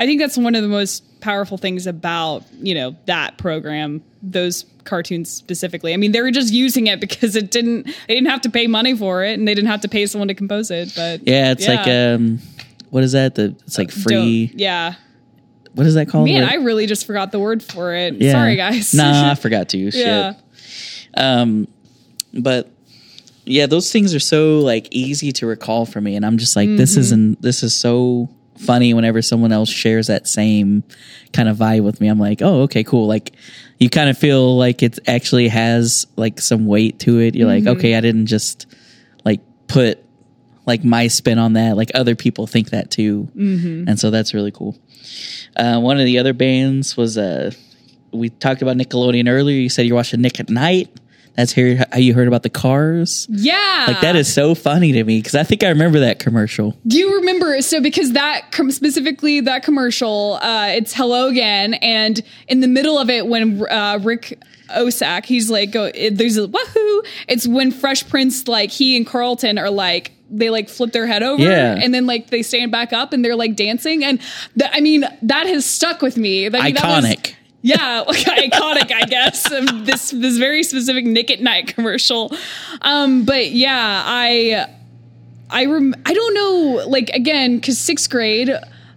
I think that's one of the most powerful things about, you know, that program, those cartoons specifically. I mean, they were just using it because it didn't, they didn't have to pay money for it and they didn't have to pay someone to compose it. But Yeah, it's like um, what is that? The it's like free. Don't- yeah. What is that called? Man, Where- I really just forgot the word for it. Yeah. Sorry, guys. Nah, I forgot to. yeah. Shit. Um, but yeah, those things are so like easy to recall for me, and I'm just like, Mm-hmm. this isn't. This is so funny whenever someone else shares that same kind of vibe with me. I'm like, oh, okay, cool. Like you kind of feel like it actually has like some weight to it. You're Mm-hmm. like, okay, I didn't just like put like my spin on that. Like other people think that too, mm-hmm. and so that's really cool. Uh, one of the other bands was uh, we talked about Nickelodeon earlier. You said you're watching Nick at Night. That's here how you heard about the Cars. Yeah. Like that is so funny to me because I think I remember that commercial. Do you remember? So because that com- specifically that commercial, uh, it's hello again, and in the middle of it, when uh, Ric Ocasek, he's like, go, it, there's a wahoo. It's when Fresh Prince, like he and Carlton are like. They like flip their head over, Yeah. and then like they stand back up, and they're like dancing, and th- I mean that has stuck with me. I mean, that was- Iconic. Yeah, iconic, I guess. this this very specific Nick at Night commercial. Um, but yeah, I I rem- I don't know. Like again, because sixth grade.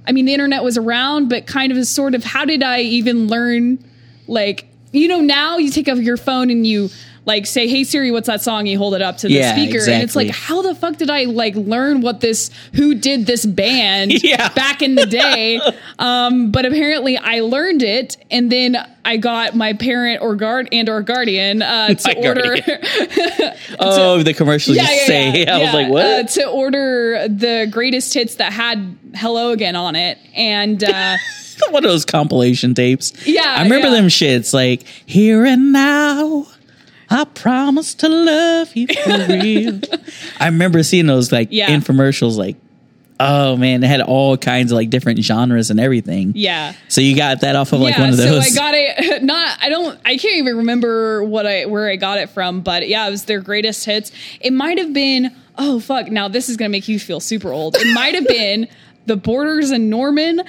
I mean, the internet was around, but kind of sort of. How did I even learn? Like you know, now you take up your phone and you. Like say, hey Siri, what's that song? You hold it up to the Yeah, speaker, and it's like, how the fuck did I like learn what this? Who did this band Yeah. back in the day? Um, but apparently I learned it, and then I got my parent or guard and or guardian uh, to order. Oh, the commercials you say. I was like, what? Uh, to order the greatest hits that had "Hello Again" on it, and uh, One of those compilation tapes. Yeah, I remember yeah. them shits like here and now. I promise to love you for real. I remember seeing those like Yeah. infomercials like oh man, it had all kinds of like different genres and everything. yeah. So you got that off of like yeah, one of those. so I got it. Not, I don't, I can't even remember what I where I got it from, but yeah, it was their greatest hits. It might have been. Oh fuck! Now this is gonna make you feel super old. It might have been. The Borders and Norman,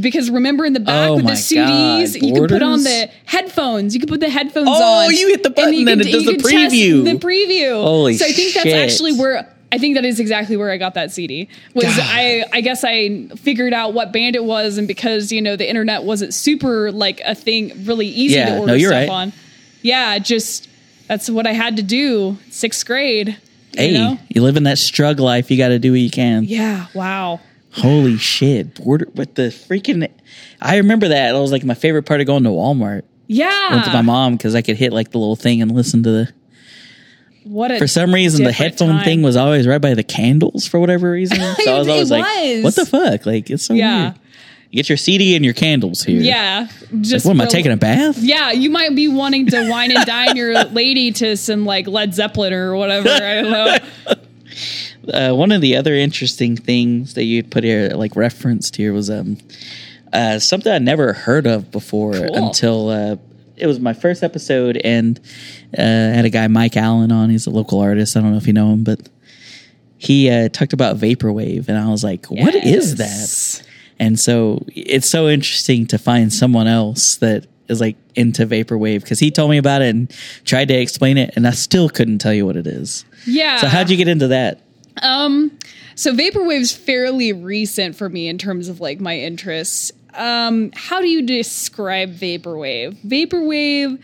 because remember in the back Oh with the CDs, God, you could put on the headphones. You could put the headphones Oh, on. you hit the button and could- it does the preview. The preview. Holy So I think that's actually where I think that is exactly where I got that CD. Was God. I I guess I figured out what band it was, and because you know the internet wasn't super like a thing, really easy Yeah, to no, order you're stuff right. on. Yeah, just that's what I had to do. Sixth grade. you hey, know? you live in that strug life. You got to do what you can. Yeah. Wow. Holy shit! Border with the freaking. I remember that. That was like my favorite part of going to Walmart Yeah. with my mom because I could hit like the little thing and listen to the. What a For some reason, the headphone time. thing was always right by the candles for whatever reason. So I was always like, "What the fuck?" Like it's so Yeah. weird. You get your CD and your candles here. Yeah. Just What am I taking a bath? Yeah, you might be wanting to wine and dine your lady to some like Led Zeppelin or whatever. I don't know. uh, one of the other interesting things that you put here, like referenced here, was um, uh, something I never heard of before Cool. until uh, it was my first episode, and uh, I had a guy Mike Allen on. He's a local artist. I don't know if you know him, but he uh, talked about vaporwave, and I was like, "What is Yes. that?" And so it's so interesting to find someone else that is like into vaporwave because he told me about it and tried to explain it, and I still couldn't tell you what it is. Yeah. So how'd you get into that? Um, so vaporwave's fairly recent for me in terms of like my interests. Um, how do you describe vaporwave? Vaporwave,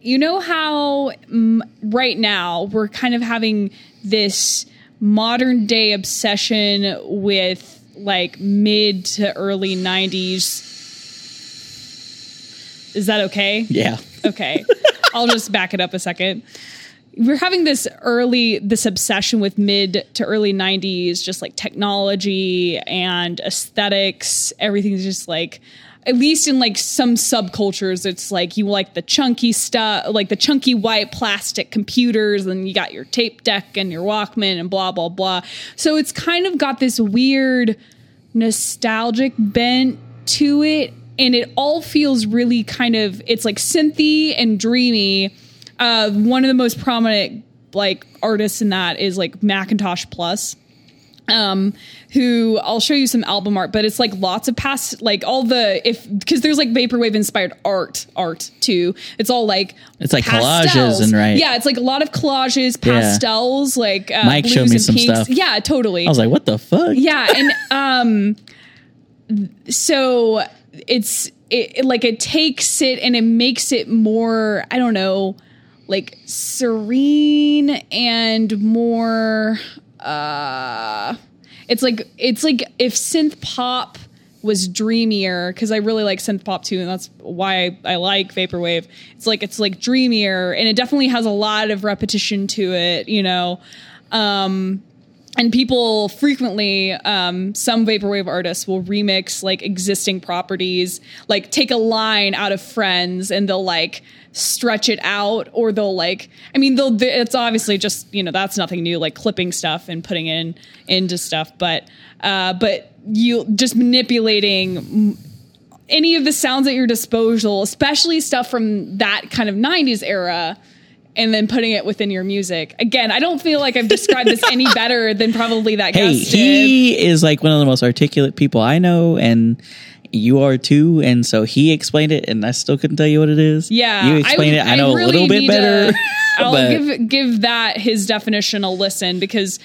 you know how mm, right now we're kind of having this modern day obsession with like mid to early 90s. Is that okay? Yeah. Okay. I'll just back it up a second. We're having this early, this obsession with mid to early 90s, just like technology and aesthetics. Everything's just like, at least in like some subcultures, it's like you like the chunky stuff, like the chunky white plastic computers, and you got your tape deck and your Walkman and blah, blah, blah. So it's kind of got this weird nostalgic bent to it and it all feels really kind of it's like synthy and dreamy. Uh, one of the most prominent like artists in that is like Macintosh Plus um who I'll show you some album art but it's like lots of past like all the if because there's like vaporwave inspired art art too it's all like It's like pastels. collages and right- yeah it's like a lot of collages pastels like uh, Mike blues showed me and some pinks. stuff. yeah totally I was like, what the fuck? yeah and um so it's it, it- like it takes it and it makes it more i don't know like serene and more uh it's like it's like if synth pop was dreamier because i really like synth pop too and that's why I, like vaporwave. It's like it's like dreamier and it definitely has a lot of repetition to it you know? Um and people frequently um, some vaporwave artists will remix like existing properties like take a line out of friends and they'll like stretch it out or they'll like i mean they'll it's obviously just you know that's nothing new like clipping stuff and putting in into stuff. But uh but you just manipulating any of the sounds at your disposal especially stuff from that kind of 90s era and then putting it within your music. Again, I don't feel like I've described this any better than probably that Hey, guest did. he is like one of the most articulate people I know, and you are too. And so he explained it, and I still couldn't tell you what it is. Yeah, you explained would- it. I know a really little bit better. to- I'll but give give that his definition a listen because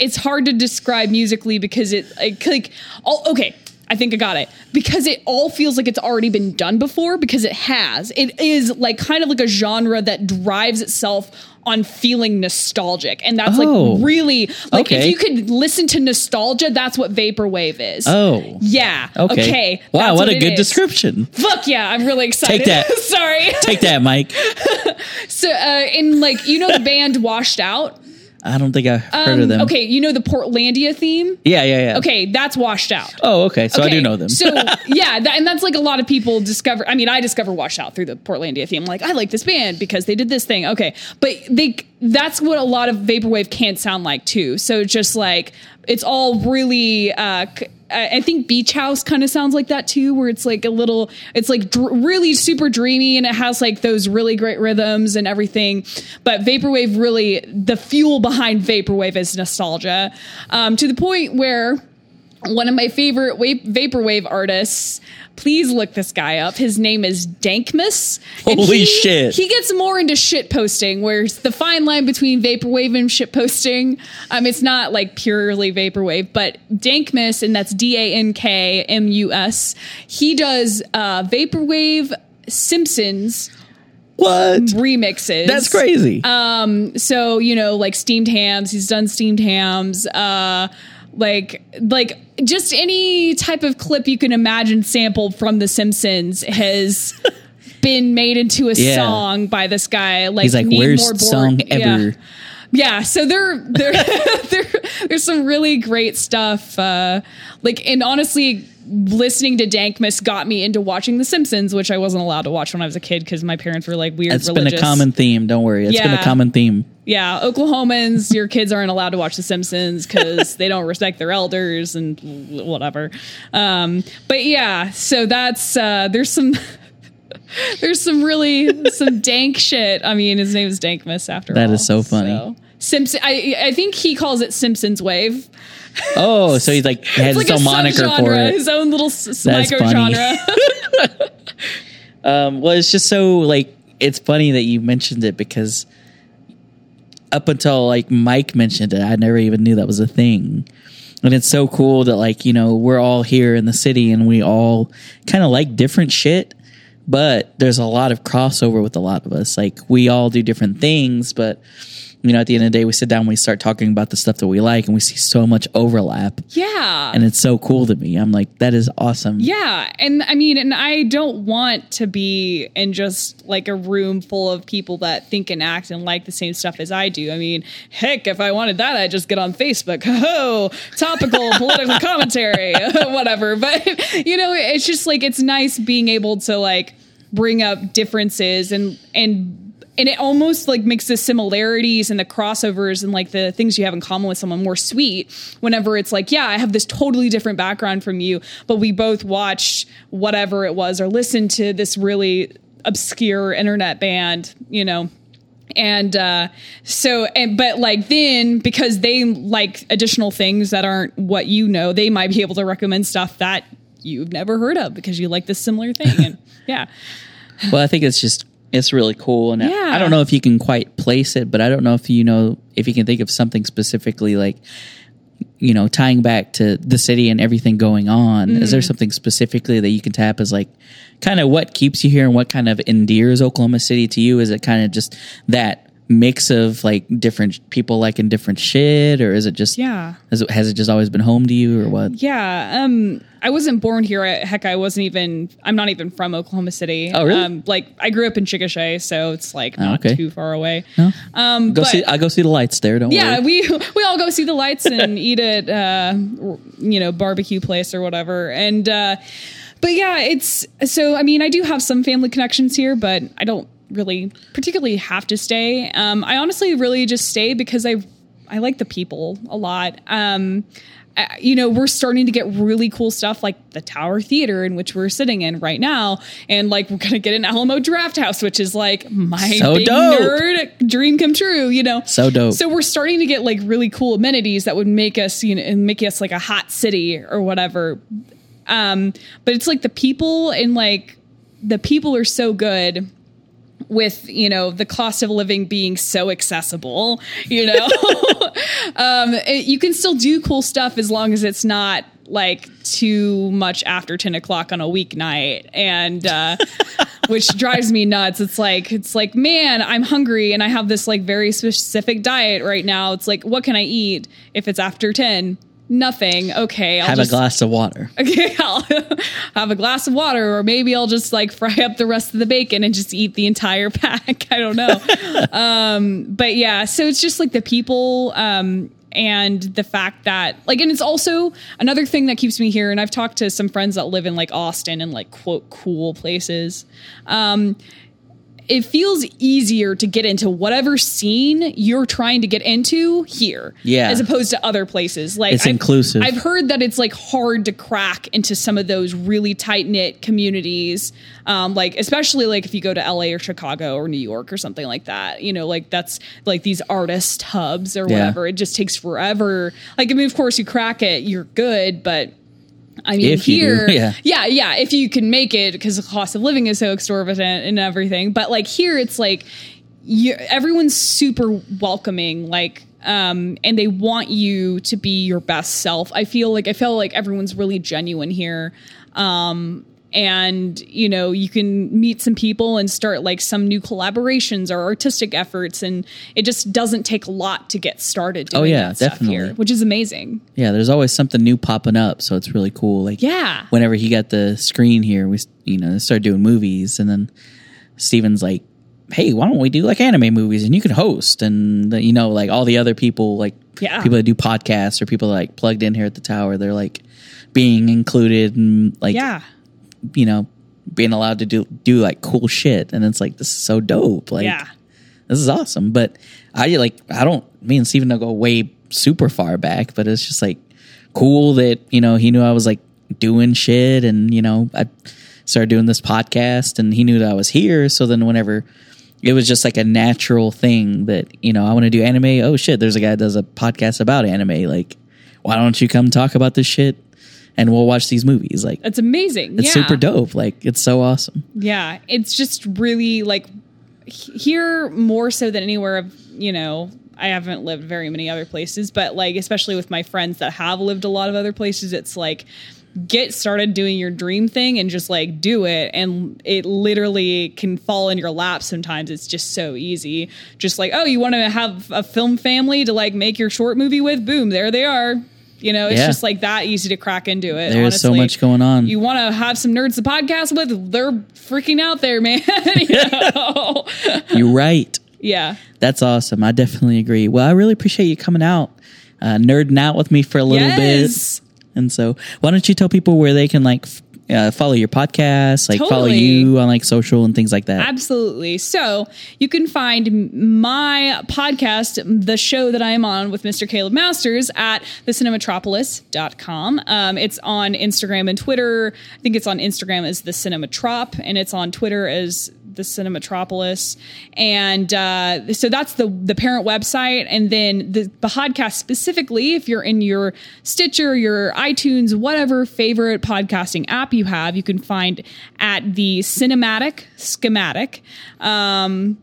it's hard to describe musically because it like, like all okay. I think I got it because it all feels like it's already been done before because it has. It is like kind of like a genre that drives itself on feeling nostalgic, and that's Oh. like really like Okay. if you could listen to nostalgia, that's what vaporwave is. oh, yeah. okay. Okay. Wow, that's what a good is. description. Fuck yeah! I'm really excited. Take that. Sorry. Take that, Mike. So, uh, in like, you know, the band Washed Out. I don't think I've heard Um, of them. Okay, you know the Portlandia theme. Yeah, yeah, yeah. Okay, that's Washed Out. Oh, okay. So I do know them. so yeah, that, and that's like a lot of people discover. I mean, I discover Washed Out through the Portlandia theme. Like, I like this band because they did this thing. Okay, but they that's what a lot of vaporwave can't sound like too. So just like it's all really. Uh, I think Beach House kind of sounds like that too, where it's like a little, it's like dr- really super dreamy and it has like those really great rhythms and everything. But Vaporwave really, the fuel behind Vaporwave is nostalgia um, to the point where one of my favorite wa- vaporwave artists. Please look this guy up. His name is Dankmus. And Holy he- shit. He gets more into shit posting, where the fine line between vaporwave and shit posting. Um, it's not like purely vaporwave, but Dankmus, and that's D A N K M U S. He does uh, vaporwave Simpsons what? remixes. That's crazy. Um, so you know, like steamed hams. He's done steamed hams. Uh, like like just any type of clip you can imagine sampled from The Simpsons has been made into a Yeah. song by this guy. Like He's like, Need worst More Borg." song Yeah. ever. Yeah, so there, there, there, there's some really great stuff. Uh, like, and honestly, listening to Dankmus got me into watching The Simpsons, which I wasn't allowed to watch when I was a kid because my parents were like weird. It's religious. been a common theme. Don't worry. It's been a common theme. Yeah, Oklahomans, your kids aren't allowed to watch The Simpsons because they don't respect their elders and whatever. Um, but yeah, so that's uh, there's some. There's some really some dank shit. I mean, his name is Dankmus after That all. is so funny. Simpson. I I think he calls it Simpsons Wave. Oh, so he's like has like his a own moniker for it. his own little s- micro funny. genre. Um, well, it's just so like it's funny that you mentioned it because up until like Mike mentioned it, I never even knew that was a thing. And it's so cool that like you know we're all here in the city and we all kind of like different shit, but there's a lot of crossover with a lot of us. Like we all do different things, but you know at the end of the day we sit down and we start talking about the stuff that we like and we see so much overlap yeah. and it's so cool to me. I'm like that is awesome. Yeah, and I mean, and I don't want to be in just like a room full of people that think and act and like the same stuff as I do. I mean, heck, if I wanted that, I'd just get on Facebook. Oh, topical political commentary, whatever. But you know, it's just like it's nice being able to like bring up differences and and and it almost like makes the similarities and the crossovers and like the things you have in common with someone more sweet whenever it's like yeah i have this totally different background from you but we both watched whatever it was or listened to this really obscure internet band you know? And uh so and but like then because they like additional things that aren't what you know they might be able to recommend stuff that you've never heard of because you like this similar thing. And yeah. Well i think it's just it's really cool and I- Yeah. I, don't know if you can quite place it but i don't know if you know if you can think of something specifically like you know tying back to the city and everything going on is Mm. there something specifically that you can tap as like kind of what keeps you here and what kind of endears oklahoma city to you is it kind of just that mix of like different people liking different shit or is it just Yeah. has it, has it just always been home to you or what Yeah, um, I wasn't born here. I- Heck, I wasn't even. I'm not even from Oklahoma City. Oh, really? Um, like I grew up in Chickasha, so it's like not okay. too far away. no Um, go but- see i'll go see the lights there don't yeah, worry we we all go see the lights and eat at uh, you know barbecue place or whatever. And uh, but yeah, it's so. I mean, I do have some family connections here, but I don't really particularly have to stay. Um, I honestly really just stay because I I like the people a lot. Um, I- you know, we're starting to get really cool stuff like the Tower Theater, in which we're sitting in right now, and like we're gonna get an Alamo Drafthouse, which is like my So big dope. nerd dream come true. You know, So dope. So we're starting to get like really cool amenities that would make us, you know, make us like a hot city or whatever. Um, but it's like the people and like the people are so good with you know the cost of living being so accessible you know? Um it- you can still do cool stuff as long as it's not like too much after 10 o'clock on a weeknight. And uh which drives me nuts. It's like it's like man i'm hungry and i have this like very specific diet right now. It's like what can i eat if it's after 10 nothing okay i'll have just a glass of water okay, I'll have a glass of water, or maybe I'll just like fry up the rest of the bacon and just eat the entire pack. I don't know. um, but yeah, so it's just like the people um, and the fact that, like, and it's also another thing that keeps me here. And I've talked to some friends that live in like Austin and like quote cool places. Um, it feels easier to get into whatever scene you're trying to get into here, Yeah. as opposed to other places. Like It's I've- inclusive. I've heard that it's like hard to crack into some of those really tight knit communities. Um, like especially like if you go to LA or Chicago or New York or something like that. You know, like that's like these artist hubs or Yeah. whatever. It just takes forever. Like I mean, of course you crack it, you're good, but I mean, If do, here, yeah. yeah, yeah, if you can make it because the cost of living is so exorbitant and everything. But like here, it's like you, everyone's super welcoming, like, um, and they want you to be your best self. I feel like I feel like everyone's really genuine here. Um, and you know you can meet some people and start like some new collaborations or artistic efforts and it just doesn't take a lot to get started oh, doing Oh, yeah, definitely. here which is amazing Yeah, there's always something new popping up, so it's really cool. Like Yeah. whenever he got the screen here, we you know started doing movies, and then Steven's like, "Hey, why don't we do like anime movies, and you can host?" And the, you know, like all the other people, like Yeah. people that do podcasts or people like plugged in here at the tower, they're like being included and like yeah you know being allowed to do do like cool shit, and it's like this is so dope. Like yeah this is awesome. But I like I don't me and Steven don't go way super far back, but it's just like cool that, you know, he knew I was like doing shit and, you know, I started doing this podcast and he knew that I was here. So then whenever it was just like a natural thing that, you know, I want to do anime. Oh shit, there's a guy that does a podcast about anime. Like, why don't you come talk about this shit and we'll watch these movies? Like It's amazing. it's yeah. super dope. Like it's so awesome. Yeah, it's just really like here more so than anywhere. Of you know, I haven't lived very many other places, but like especially with my friends that have lived a lot of other places, it's like get started doing your dream thing and just like do it and it literally can fall in your lap sometimes it's just so easy just like oh you want to have a film family to like make your short movie with boom there they are you know it's Yeah. just like that easy to crack into it There is so much going on. you want to have some nerds to podcast with they're freaking out there man you? You're right. yeah That's awesome. I definitely agree. Well, I really appreciate you coming out, uh, nerding out with me for a little Yes. bit. And so, why don't you tell people where they can like f- uh, follow your podcast, like follow you on like social and things like that. Absolutely. So you can find my podcast, the show that I'm on with Mr. Caleb Masters at thecinematropolis.com. Um, it's on Instagram and Twitter. I think it's on Instagram as the Cinematrop and it's on Twitter as the Cinematropolis. And uh, so that's the the parent website. And then the, the podcast specifically, if you're in your Stitcher, your iTunes, whatever favorite podcasting app you have, you can find at the Cinematic Schematic. Um,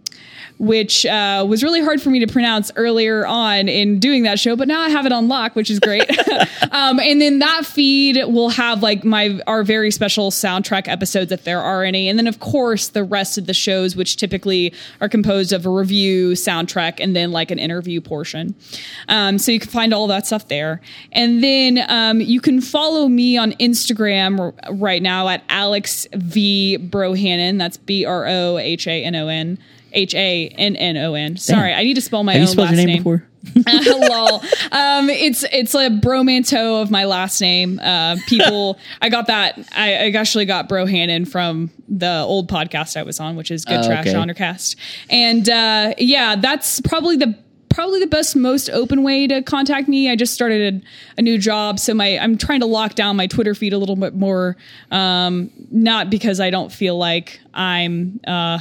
which uh, was really hard for me to pronounce earlier on in doing that show, but now I have it on lock, which is great. um, and then that feed will have like my our very special soundtrack episodes if there are any, and then of course the rest of the shows, which typically are composed of a review, soundtrack, and then like an interview portion. Um, so you can find all that stuff there, and then um, you can follow me on Instagram r- right now at Alex V Brohannon. That's B R O H A N O N. H A N N O N. Sorry, I need to spell my Have own you spelled last your name, name. before? Lol. Um, it's it's a bromanto of my last name. Uh, people, I got that. I, I actually got Brohannon from the old podcast I was on, which is Good Oh, Trash okay. Genrecast. And uh, yeah, that's probably the probably the best most open way to contact me i just started a, a new job so my i'm trying to lock down my twitter feed a little bit more um not because i don't feel like i'm uh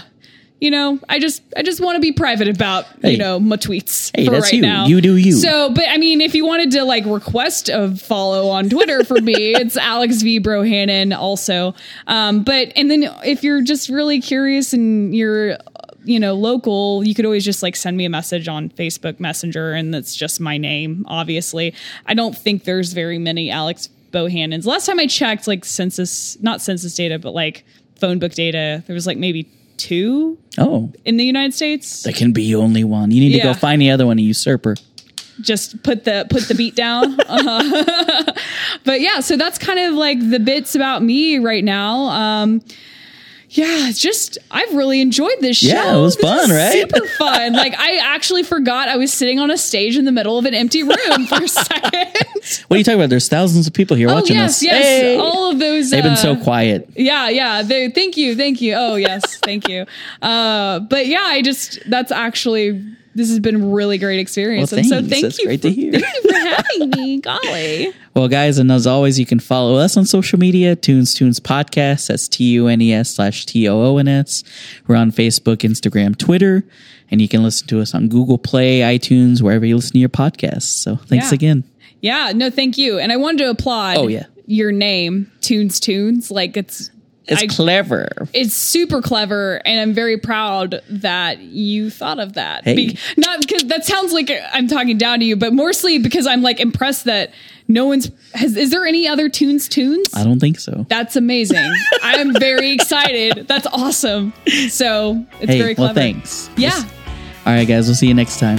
you know, I just I just want to be private about Hey. you know my tweets Hey, for that's right you. now. You do you. So, but I mean, if you wanted to like request a follow on Twitter for me, it's Alex V Brohannon also. Um, but and then if you're just really curious and you're you know local, you could always just like send me a message on Facebook Messenger, and that's just my name. Obviously, I don't think there's very many Alex Bohannons. Last time I checked, like census, not census data, but like phone book data, there was like maybe two Oh, in the United States. there can be only one. You need to go find the other one, a usurper. Just put the put the beat down. Uh-huh. but yeah, so that's kind of like the bits about me right now. Um, yeah, just I've really enjoyed this show. Yeah, it was This fun, right? Super fun. Like I actually forgot I was sitting on a stage in the middle of an empty room for a second. What are you talking about? There's thousands of people here oh watching yes, us. yes, Hey! all of those. They've been uh, so quiet. Yeah, yeah. They, thank you, thank you. Oh yes, thank you. Uh, but yeah, I just that's actually this has been a really great experience, Well, and so thank That's you great for, to hear. thank you for having me. Golly, Well, guys, and as always, you can follow us on social media, Tunes Toons Podcast. That's T U N E S slash T O O N S. We're on Facebook, Instagram, Twitter, and you can listen to us on Google Play, iTunes, wherever you listen to your podcasts. So thanks Yeah. again. yeah, no, thank you, and I wanted to applaud. Oh, yeah. your name, Tunes Toons. Like it's It's I- clever. it's super clever and i'm very proud that you thought of that Hey. not because that sounds like i'm talking down to you but mostly because i'm like impressed that no one's has is there any other tunes toons I don't think so. that's amazing i'm very excited that's awesome so it's hey, very clever well, thanks. yeah All right, guys, we'll see you next time.